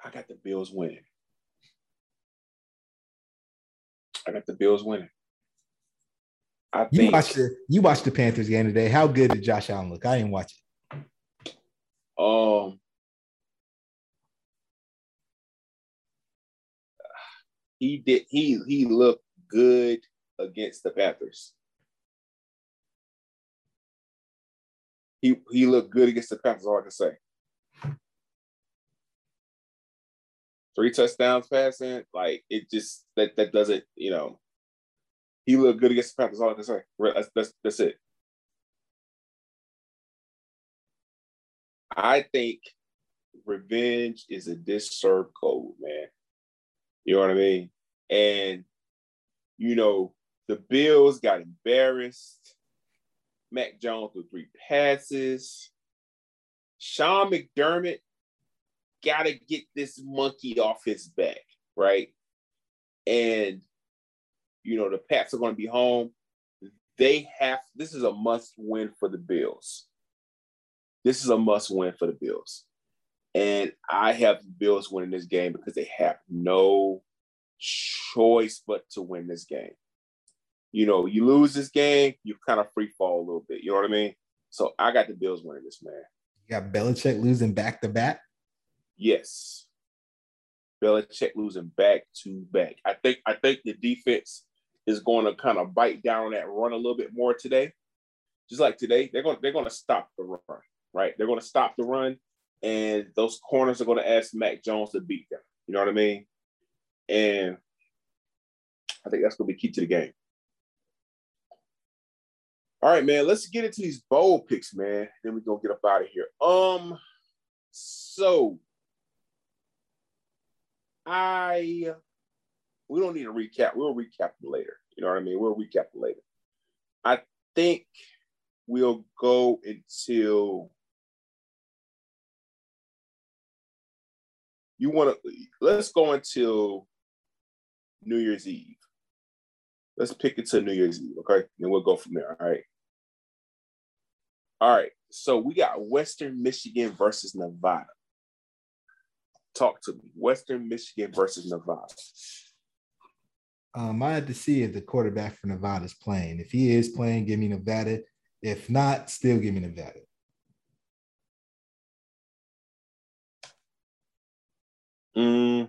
I got the Bills winning. I got the Bills winning. I think You watched the you watched the Panthers game today. How good did Josh Allen look? I didn't watch it. um he did he he looked good against the Panthers. He he looked good against the Panthers, all I can say. Three touchdowns passing, like it just that that doesn't, you know. He looked good against the Panthers, all I can say. That's that's, that's it. I think revenge is a disserved code, man. You know what I mean? And you know, the Bills got embarrassed. Mac Jones with three passes. Sean McDermott gotta get this monkey off his back, right? And you know, the Pats are gonna be home. They have this is a must win for the Bills. This is a must win for the Bills. And I have the Bills winning this game because they have no choice but to win this game. You know, you lose this game, you kind of free fall a little bit. You know what I mean? So I got the Bills winning this, man. You got Belichick losing back to back? Yes. Belichick losing back to back. I think I think the defense is going to kind of bite down on that run a little bit more today. Just like today, they're going they're going to stop the run, right? They're going to stop the run, and those corners are going to ask Mac Jones to beat them. You know what I mean? And I think that's going to be key to the game. All right, man. Let's get into these bowl picks, man. Then we're gonna get up out of here. Um, so I we don't need to recap. We'll recap later. You know what I mean? We'll recap later. I think we'll go until you want to let's go until New Year's Eve. Let's pick it to New Year's Eve, okay? And we'll go from there. All right. All right. So we got Western Michigan versus Nevada. Talk to me. Western Michigan versus Nevada. Um, I had to see if the quarterback for Nevada is playing. If he is playing, give me Nevada. If not, still give me Nevada. Mm,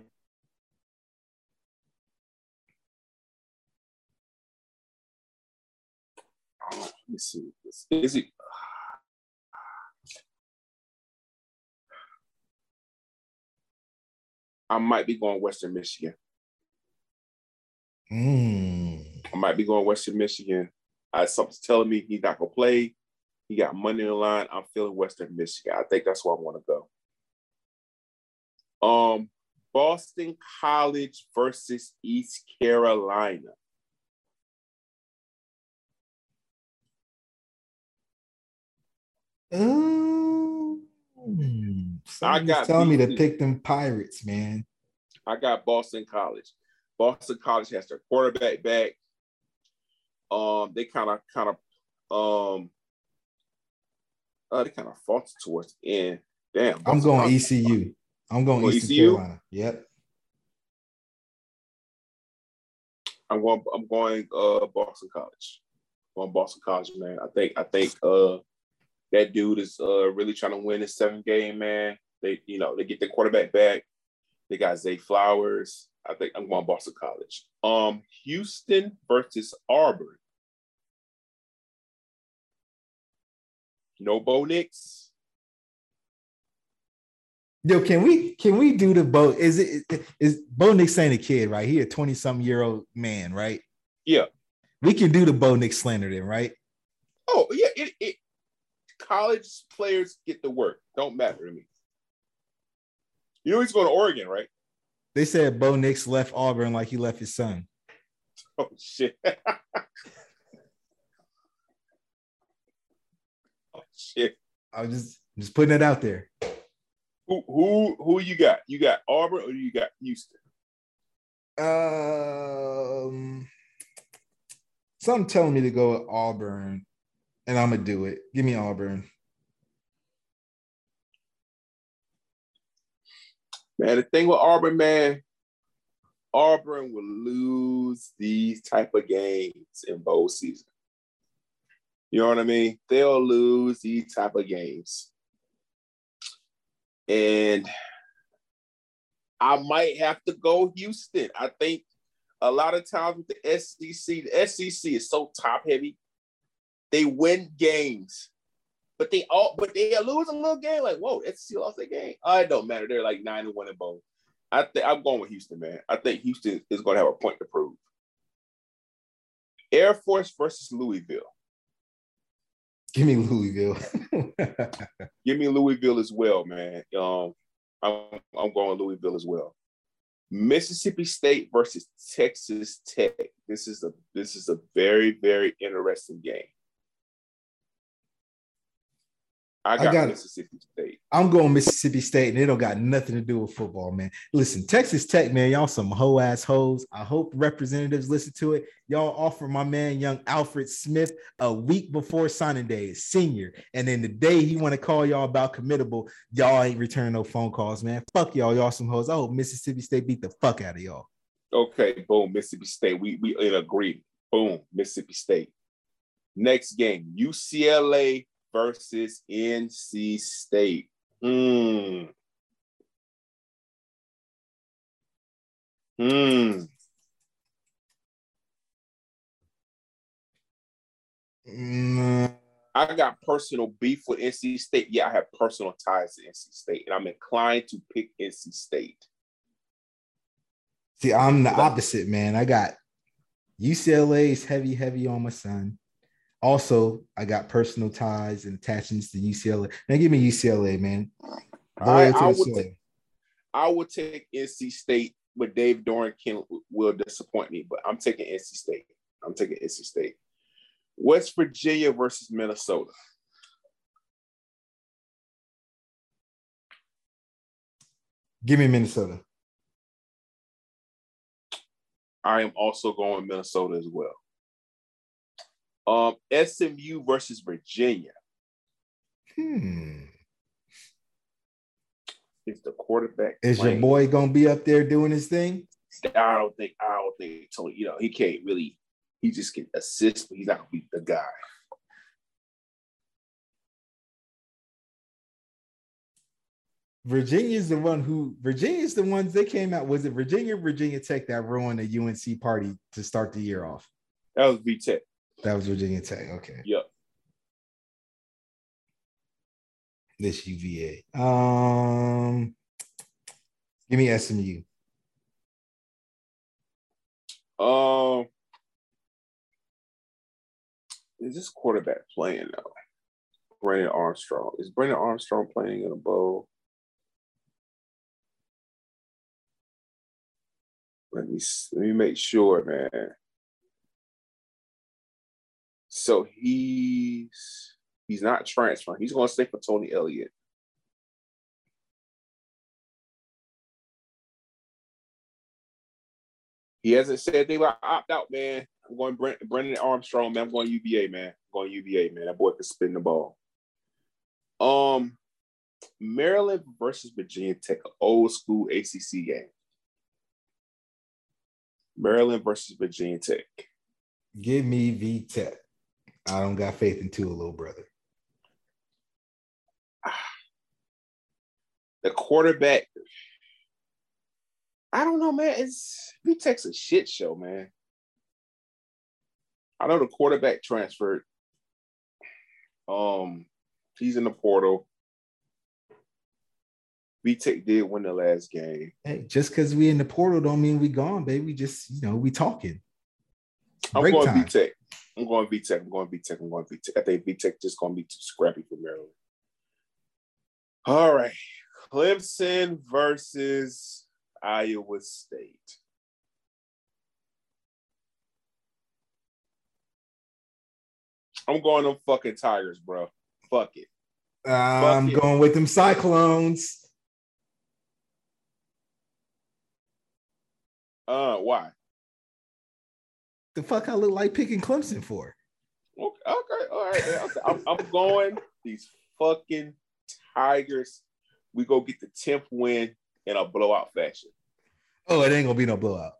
let me see. Is it? I might be going Western Michigan. Mm. I might be going Western Michigan. I something's telling me he's not gonna play. He got money in the line. I'm feeling Western Michigan. I think that's where I want to go. Um, Boston College versus East Carolina. Um, I got telling me to pick them Pirates, man. I got Boston College. Boston College has their quarterback back. Um, they kind of, kind of, um, uh, they kind of faltered towards the end. Damn, I'm Boston going College- ECU. I'm going Going Eastern ECU? Carolina. Yep. I'm going. I'm going. Uh, Boston College. going Boston College, man. I think. I think. Uh, that dude is uh really trying to win his seventh game, man. They, you know, they get their quarterback back. They got Zay Flowers. I think I'm going Boston College. Um, Houston versus Auburn. No Bo Nix. Yo, can we can we do the Bo? Is it is Bo Nix ain't a kid, right? He a 20 something year old man, right? Yeah. We can do the Bo Nix slander then, right? Oh yeah. It, it college players get the work. Don't matter to me. You know he's going to Oregon, right? They said Bo Nix left Auburn like he left his son. Oh shit. oh shit. I was just just putting it out there. Who who who you got? You got Auburn or you got Houston? Um, something telling me to go with Auburn, and I'm gonna do it. Give me Auburn. Man, the thing with Auburn, man, Auburn will lose these type of games in bowl season. You know what I mean? They'll lose these type of games. And I might have to go Houston. I think a lot of times with the SEC, the SEC is so top heavy. They win games, but they all but they lose a little game. Like, whoa, SEC lost their game. Oh, it don't matter. They're like nine and one in both. I think I'm going with Houston, man. I think Houston is going to have a point to prove. Air Force versus Louisville. Give me Louisville. Give me Louisville as well, man. Um, I'm I'm going Louisville as well. Mississippi State versus Texas Tech. This is a this is a very very interesting game. I got, I got Mississippi State. I'm going Mississippi State, and it don't got nothing to do with football, man. Listen, Texas Tech, man, y'all some hoe ass hoes. I hope representatives listen to it. Y'all offer my man, young Alfred Smith, a week before signing day, senior, and then the day he want to call y'all about committable, y'all ain't returning no phone calls, man. Fuck y'all, y'all some hoes. I hope Mississippi State beat the fuck out of y'all. Okay, boom, Mississippi State. We we in agreement. Boom, Mississippi State. Next game, UCLA versus NC State. Hmm. Hmm. Mm, I got personal beef with NC State. Yeah, I have personal ties to NC State, and I'm inclined to pick NC State. See, I'm the opposite, man. I got UCLA is heavy, heavy on my son. Also, I got personal ties and attachments to UCLA. Now give me UCLA, man. I, I would take, I would take NC State, but Dave Doeren can will disappoint me. But I'm taking NC State. I'm taking NC State. West Virginia versus Minnesota. Give me Minnesota. I am also going Minnesota as well. Um, SMU versus Virginia. Hmm. Is the quarterback Is your boy gonna be up there doing his thing? I don't think. I don't think. Tony. You know, he can't really. He just can assist, but he's not gonna be the guy. Virginia's the one who Virginia's the ones they came out. Was it Virginia Virginia Tech that ruined the UNC party to start the year off? That was V Tech. That was Virginia Tech. Okay. Yep. This UVA. Um give me SMU. Um, is this quarterback playing though? Brandon Armstrong. Is Brandon Armstrong playing in a bowl? Let me let me make sure, man. So he's he's not transferring. He's going to stay for Tony Elliott. He hasn't said they will opt out, man. I'm going Brent, Brendan Armstrong, man. I'm going UVA, man. I'm going UVA, man. That boy can spin the ball. Um, Maryland versus Virginia Tech, old school ACC game. Maryland versus Virginia Tech. Give me V Tech. I don't got faith in Tua, little brother. The quarterback. I don't know, man. It's V Tech's a shit show, man. I know the quarterback transferred. Um, he's in the portal. V Tech did win the last game. Hey, just because we in the portal don't mean we gone, baby. We Just you know, we talking. I'm going. V Tech. I'm going V Tech. I'm going V Tech. I'm going V Tech. I think V Tech just going to be too scrappy for Maryland. All right. Clemson versus Iowa State. I'm going them fucking Tigers, bro. Fuck it. I'm it. going with them Cyclones. Uh, why? The fuck I look like picking Clemson for? Okay, okay, all right. Okay. I'm, I'm going these fucking Tigers. We go get the 10th win in a blowout fashion. Oh, it ain't gonna be no blowout.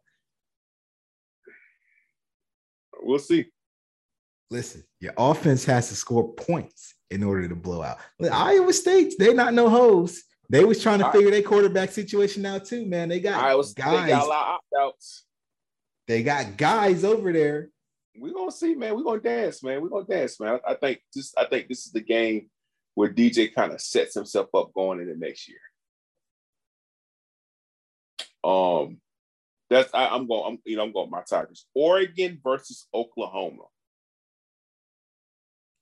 We'll see. Listen, your offense has to score points in order to blow out. Look, Iowa State, they not no hoes. They was trying to I- figure their quarterback situation out too, man. They got Iowa State guys. got a lot of opt-outs. They got guys over there. We're gonna see, man. We're gonna dance, man. We're gonna dance, man. I, think this I think this is the game where DJ kind of sets himself up going into next year. Um that's I, I'm going, I'm you know, I'm going my Tigers. Oregon versus Oklahoma.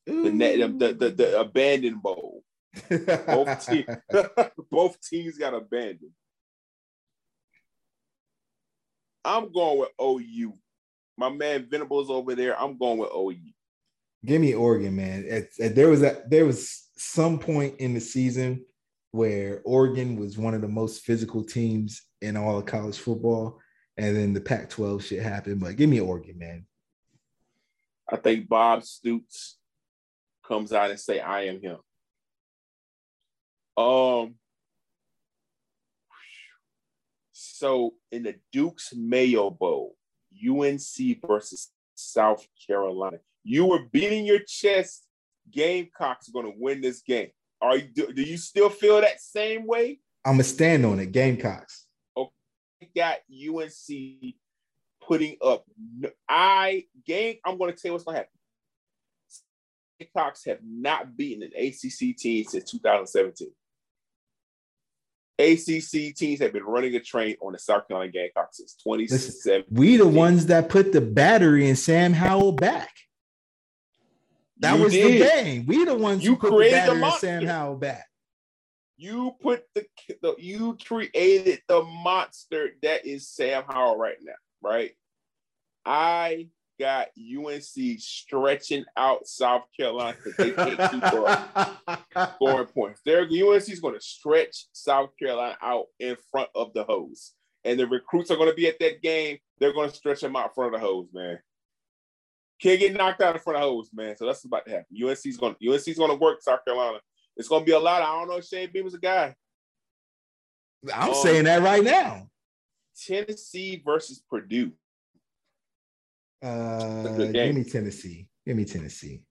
The net the, the, the abandoned bowl. Both, te- both teams got abandoned. I'm going with OU. My man Venables over there. I'm going with OU. Give me Oregon, man. It, it- there was a there was some point in the season where Oregon was one of the most physical teams in all of college football, and then the Pac-12 shit happened. But give me Oregon, man. I think Bob Stoops comes out and say, "I am him." Um. So in the Duke's Mayo Bowl, UNC versus South Carolina, you were beating your chest. Gamecocks are going to win this game. Are you? Do, do you still feel that same way? I'm gonna stand on it. Gamecocks. Okay, got UNC putting up. I game. I'm going to tell you what's going to happen. Gamecocks have not beaten an ACC team since 2017. ACC teams have been running a train on the South Carolina Gamecocks since 2017. We the ones that put the battery in Sam Howell back. That you was did. the game. We the ones you who put the battery the in Sam Howell back. You put the, the you created the monster that is Sam Howell right now, right? I got UNC stretching out South Carolina because they can't keep scoring points. Their UNC is going to stretch South Carolina out in front of the hose, and the recruits are going to be at that game. They're going to stretch them out in front of the hose, man. Can't get knocked out in front of the hose, man. So that's about to happen. UNC's going. UNC's going to work South Carolina. It's going to be a lot. I don't know if Shane Beamer's a guy. I'm um, saying that right now. Tennessee versus Purdue. Uh, give me Tennessee. Give me Tennessee.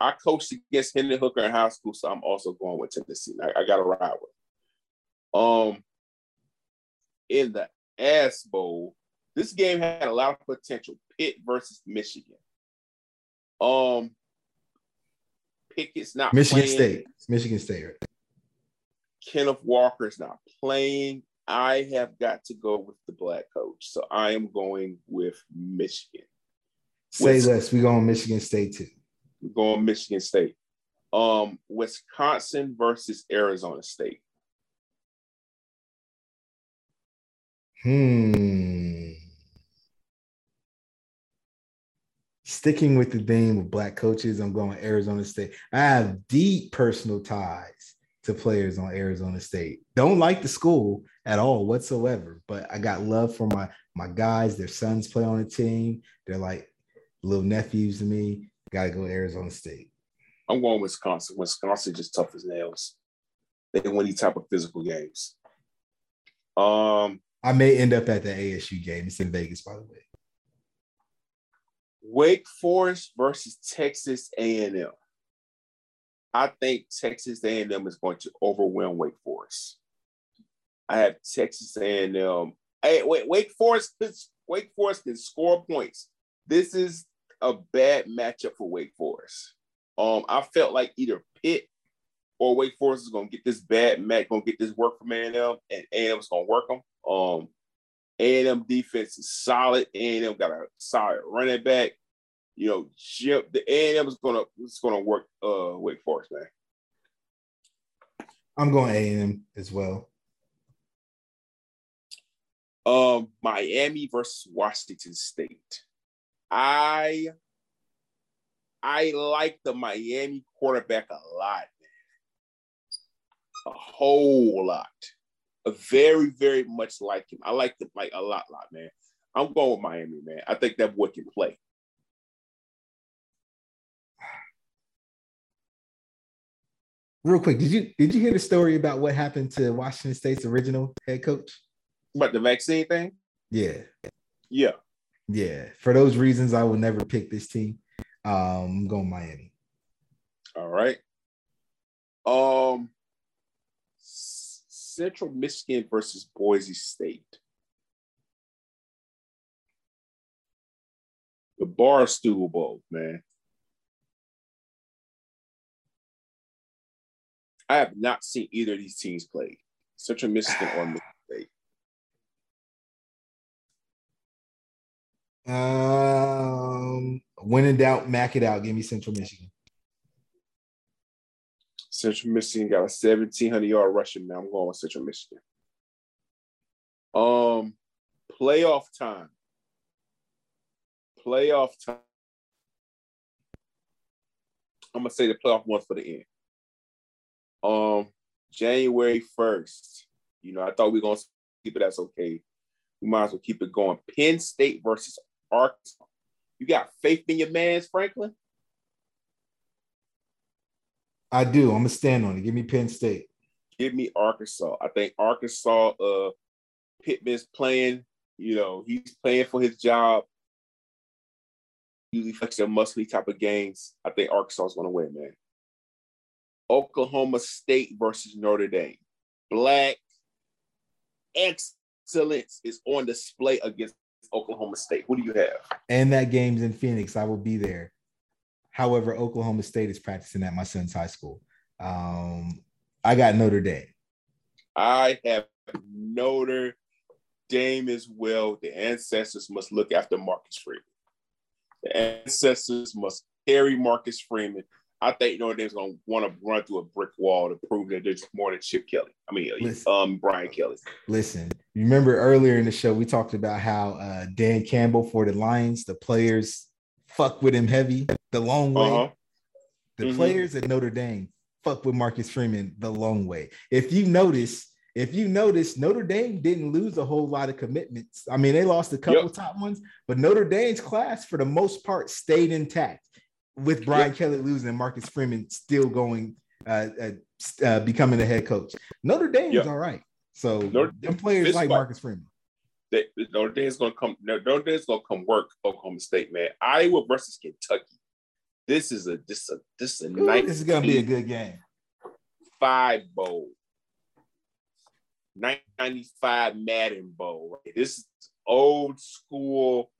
I coached against Hendon Hooker in high school, so I'm also going with Tennessee. I, I got to ride with. Um, in the Ass Bowl, this game had a lot of potential. Pitt versus Michigan. Um, Pickett's not Michigan playing. State. Michigan State. Kenneth Walker's not playing. I have got to go with the black coach. So I am going with Michigan. Say Wisconsin, less. We going to Michigan State too. We're going Michigan State. Um, Wisconsin versus Arizona State. Hmm. Sticking with the theme of black coaches, I'm going Arizona State. I have deep personal ties to players on Arizona State. Don't like the school at all whatsoever, but I got love for my my guys. Their sons play on the team. They're like little nephews to me. Got to go Arizona State. I'm going Wisconsin. Wisconsin just tough as nails. They win these type of physical games. Um, I may end up at the ASU game. It's in Vegas, by the way. Wake Forest versus Texas A&M. I think Texas A&M is going to overwhelm Wake Forest. I have Texas A&M. Hey, wait, Wake Forest. Wake Forest can score points. This is a bad matchup for Wake Forest. Um, I felt like either Pitt or Wake Forest is going to get this bad match, going to get this work from A&M, and A&M is going to work them. Um, A&M defense is solid. A&M got a solid running back you know, Chip, the A&M is gonna it's gonna work uh Wake Forest, man. I'm going A&M as well. Um, Miami versus Washington State. I I like the Miami quarterback a lot, man. A whole lot. A very, very much like him. I like him like a lot, lot, man. I'm going with Miami, man. I think that boy can play. Real quick, did you did you hear the story about what happened to Washington State's original head coach? About the vaccine thing? Yeah. Yeah. Yeah. For those reasons, I will never pick this team. Um, I'm going Miami. All right. Um Central Michigan versus Boise State. The Barstool Bowl, man. I have not seen either of these teams play, Central Michigan or Michigan State. Um, when in doubt, mac it out. Give me Central Michigan. Central Michigan got a 1700 yard rushing man. I'm going with Central Michigan. Um, playoff time. Playoff time. I'm gonna say the playoff one for the end. Um, January first. You know, I thought we were gonna keep it. That's okay. We might as well keep it going. Penn State versus Arkansas. You got faith in your man's Franklin? I do. I'm gonna stand on it. Give me Penn State. Give me Arkansas. I think Arkansas. Uh, Pittman's playing. You know, he's playing for his job. Usually flex their muscly type of games. I think Arkansas is going to win, man. Oklahoma State versus Notre Dame. Black excellence is on display against Oklahoma State. Who do you have? And that game's in Phoenix. I will be there. However, Oklahoma State is practicing at my son's high school. Um, I got Notre Dame. I have Notre Dame as well. The ancestors must look after Marcus Freeman. The ancestors must carry Marcus Freeman. I think Notre Dame's going to want to run through a brick wall to prove that there's more than Chip Kelly. I mean, listen, um, Brian Kelly. Listen, remember earlier in the show we talked about how uh, Dan Campbell for the Lions, the players fuck with him heavy the long way. Uh-huh. The mm-hmm. players at Notre Dame fuck with Marcus Freeman the long way. If you notice, if you notice, Notre Dame didn't lose a whole lot of commitments. I mean, they lost a couple yep. top ones, but Notre Dame's class, for the most part, stayed intact. With Brian yep. Kelly losing and Marcus Freeman still going, uh, uh, uh, becoming the head coach. Notre Dame's yep. all right. So Notre, them players like Marcus Freeman. They, Notre Dame's gonna come. Notre Dame's gonna come work Oklahoma State, man. Iowa versus Kentucky. This is a this a this is a nice. This is gonna be a good game. Five bowl. 1995 Madden Bowl. Right? This is old school.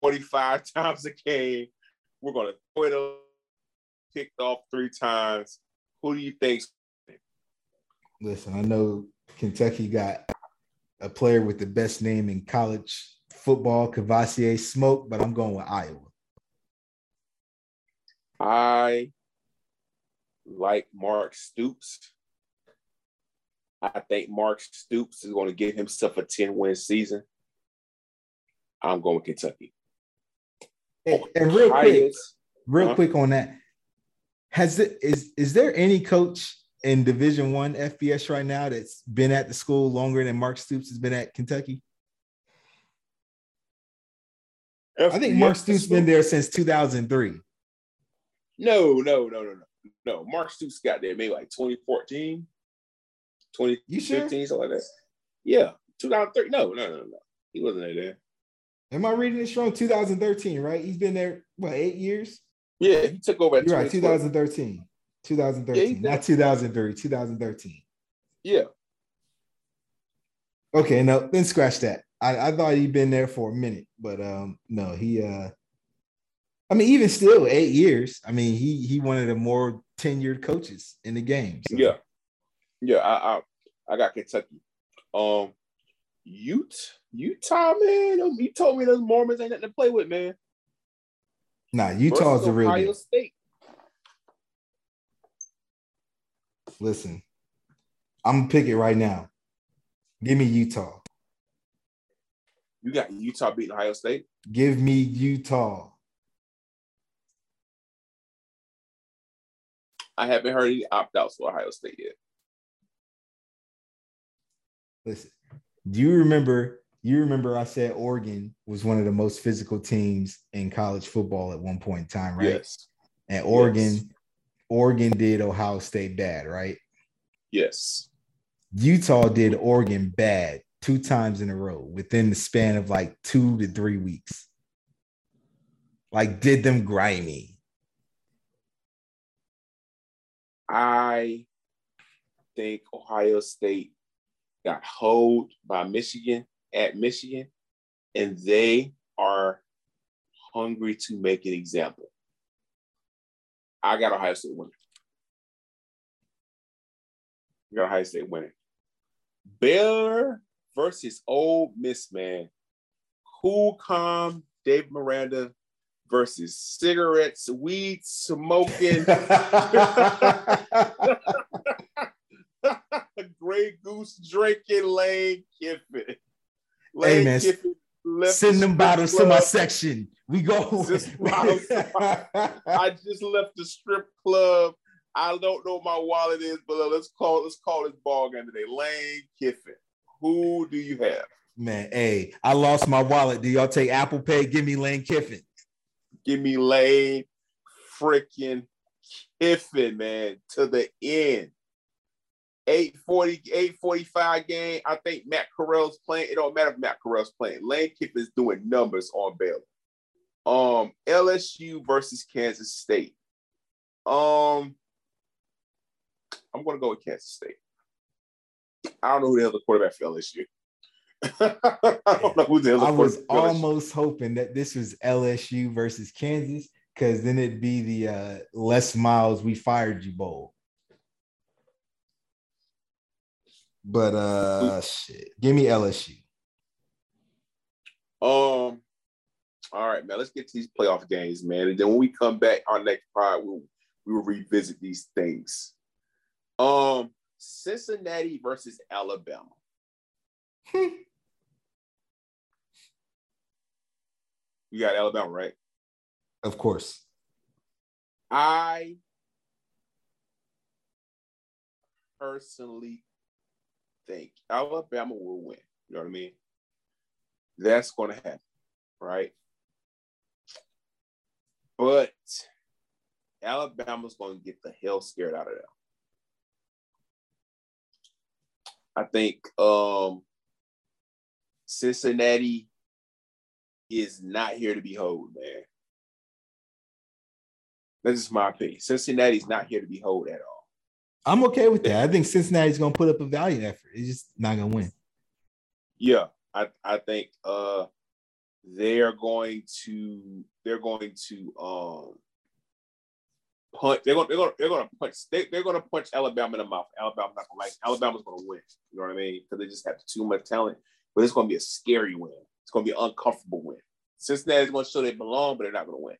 45 times a game. We're gonna throw it up, picked off three times. Who do you think? Listen, I know Kentucky got a player with the best name in college football, Kavosiey Smoke, but I'm going with Iowa. I like Mark Stoops. I think Mark Stoops is going to give himself a 10 win season. I'm going with Kentucky. Oh, and, and real quick, real huh? quick on that. Has it is is there any coach in Division One FBS right now that's been at the school longer than Mark Stoops has been at Kentucky? I think Mark Stoops has been there since 2003. No, no, no, no, no. No, Mark Stoops got there maybe like 2014, 2015, sure? something like that. Yeah, 2003. No, no, no, no. He wasn't there. Am I reading this wrong? 2013, right? He's been there, what, eight years? Yeah, he took over at right, 2013. 2013, yeah, not 2003, 2013. Yeah. Okay, no, then scratch that. I, I thought he'd been there for a minute, but um, no, he uh I mean, even still, eight years. I mean, he he one of the more tenured coaches in the game. So. Yeah, yeah. I, I I got Kentucky. Um, Utah, Utah, man. You told me those Mormons ain't nothing to play with, man. Nah, Utah's the real Ohio State. Listen, I'm gonna pick it right now. Give me Utah. You got Utah beating Ohio State. Give me Utah. I haven't heard any opt outs for Ohio State yet. Listen, do you remember? You remember I said Oregon was one of the most physical teams in college football at one point in time, right? Yes. And Oregon, yes. Oregon did Ohio State bad, right? Yes. Utah did Oregon bad two times in a row within the span of like two to three weeks. Like did them grimy. I think Ohio State got hold by Michigan at Michigan, and they are hungry to make an example. I got Ohio State winning. I got Ohio State winning. Baylor versus Ole Miss, man. Cool, calm, Dave Aranda versus cigarettes, weed smoking, Grey Goose drinking Lane Kiffin. Hey man, Kiffin. Send them bottles to my section. We go. Just I just left the strip club. I don't know what my wallet is, but let's call let's call this ball game today. Lane Kiffin. Who do you have? Man, hey, I lost my wallet. Do y'all take Apple Pay? Give me Lane Kiffin. Give me Lane freaking Kiffin, man, to the end. 840, 845 game. I think Matt Corral's playing. It don't matter if Matt Corral's playing. Lane Kiffin's doing numbers on Baylor. Um, LSU versus Kansas State. Um, I'm gonna go with Kansas State. I don't know who the hell the quarterback for LSU. I don't know who the hell the I was quarterback for LSU. almost hoping that this was LSU versus Kansas because then it'd be the uh, Les Miles we fired you bowl. But uh shit, give me LSU. Um, all right, man. Let's get to these playoff games, man. And then when we come back our next pod, we'll we will revisit these things. Um, Cincinnati versus Alabama. You got Alabama, right? Of course. I personally think Alabama will win. You know what I mean? That's going to happen, right? But Alabama's going to get the hell scared out of them. I think um, Cincinnati is not here to be behold, man. That's just my opinion. Cincinnati's not here to be behold at all. I'm okay with that. I think Cincinnati's gonna put up a valiant effort. It's just not gonna win. Yeah, I I think uh they're going to they're going to um punch they're gonna they're gonna they're gonna punch they, they're gonna punch Alabama in the mouth. Alabama's not gonna like Alabama's gonna win. You know what I mean? Because they just have too much talent. But it's gonna be a scary win. It's gonna be an uncomfortable win. Cincinnati's gonna show they belong, but they're not gonna win.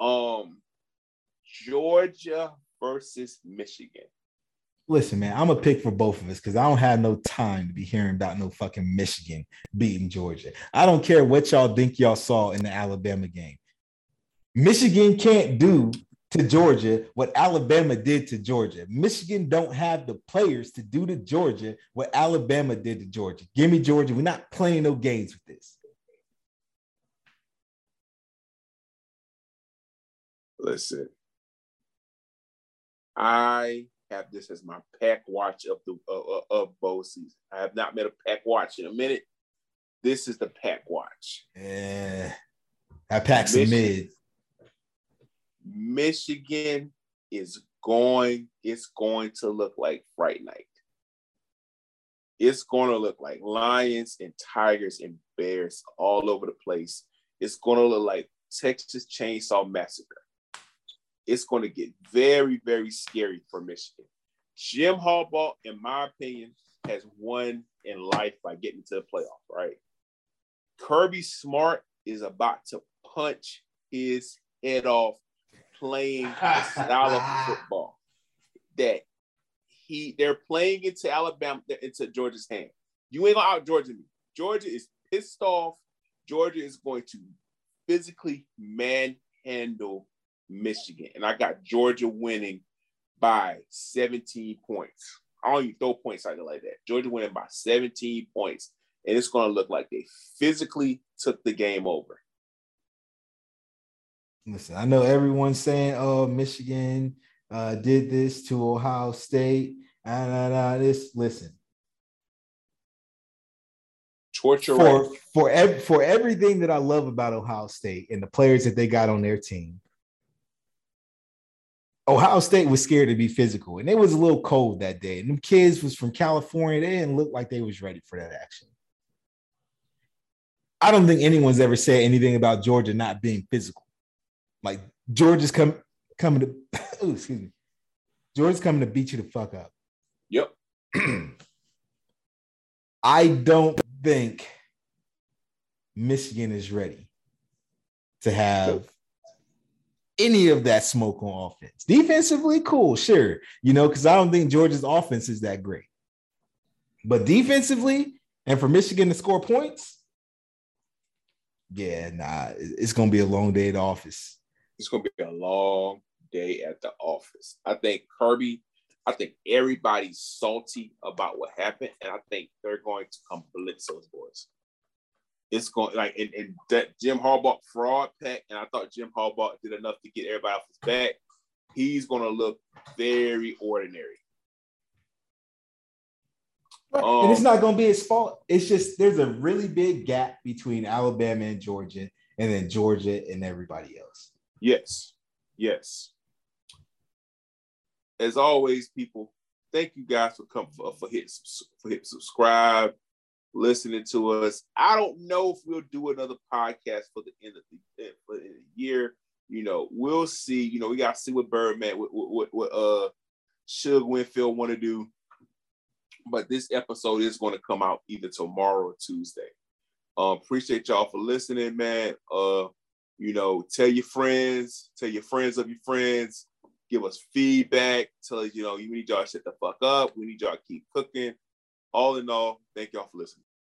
Um Georgia versus Michigan. Listen, man, I'm a pick for both of us because I don't have no time to be hearing about no fucking Michigan beating Georgia. I don't care what y'all think y'all saw in the Alabama game. Michigan can't do to Georgia what Alabama did to Georgia. Michigan don't have the players to do to Georgia what Alabama did to Georgia. Give me Georgia. We're not playing no games with this. Listen, I have this as my pack watch of the uh, of bowl season. I have not met a pack watch in a minute. This is the pack watch. Yeah, I some Michigan. mid. Michigan is going. It's going to look like Fright Night. It's going to look like lions and tigers and bears all over the place. It's going to look like Texas Chainsaw Massacre. It's going to get very, very scary for Michigan. Jim Harbaugh, in my opinion, has won in life by getting to the playoff, right? Kirby Smart is about to punch his head off playing the style of football that he they're playing into Alabama into Georgia's hand. You ain't gonna out Georgia me. Georgia is pissed off. Georgia is going to physically manhandle Michigan, and I got Georgia winning by 17 points. I don't even throw points out there like that. Georgia winning by 17 points, and it's going to look like they physically took the game over. Listen, I know everyone's saying, "Oh, Michigan uh, did this to Ohio State." Ah, nah, nah, this listen Torture for for ev- for everything that I love about Ohio State and the players that they got on their team. Ohio State was scared to be physical, and it was a little cold that day. And them kids was from California; they didn't look like they was ready for that action. I don't think anyone's ever said anything about Georgia not being physical. Like Georgia's come coming to, ooh, excuse me, Georgia's coming to beat you the fuck up. Yep. I don't think Michigan is ready to have any of that smoke on offense. Defensively, cool, sure. You know, because I don't think Georgia's offense is that great. But defensively, and for Michigan to score points, Yeah, nah, it's gonna be a long day at the office. It's gonna be a long day at the office. I think Kirby, I think everybody's salty about what happened, and I think they're going to come blitz those boys. It's going like and, and that Jim Harbaugh fraud pack, and I thought Jim Harbaugh did enough to get everybody off his back. He's gonna look very ordinary. Um, and it's um, not going to be his fault. It's just there's a really big gap between Alabama and Georgia, and then Georgia and everybody else. Yes, yes. As always, people, thank you guys for coming for, for hit for hit subscribe, listening to us. I don't know if we'll do another podcast for the end of the, for the year. You know, we'll see. You know, we got to see what Birdman, what what, what uh Suge Winfield want to do but this episode is going to come out either tomorrow or Tuesday. Um, appreciate y'all for listening, man. Uh, you know, tell your friends, tell your friends of your friends, give us feedback, tell us, you know, you need y'all shut the fuck up. We need y'all keep cooking. All in all, thank y'all for listening.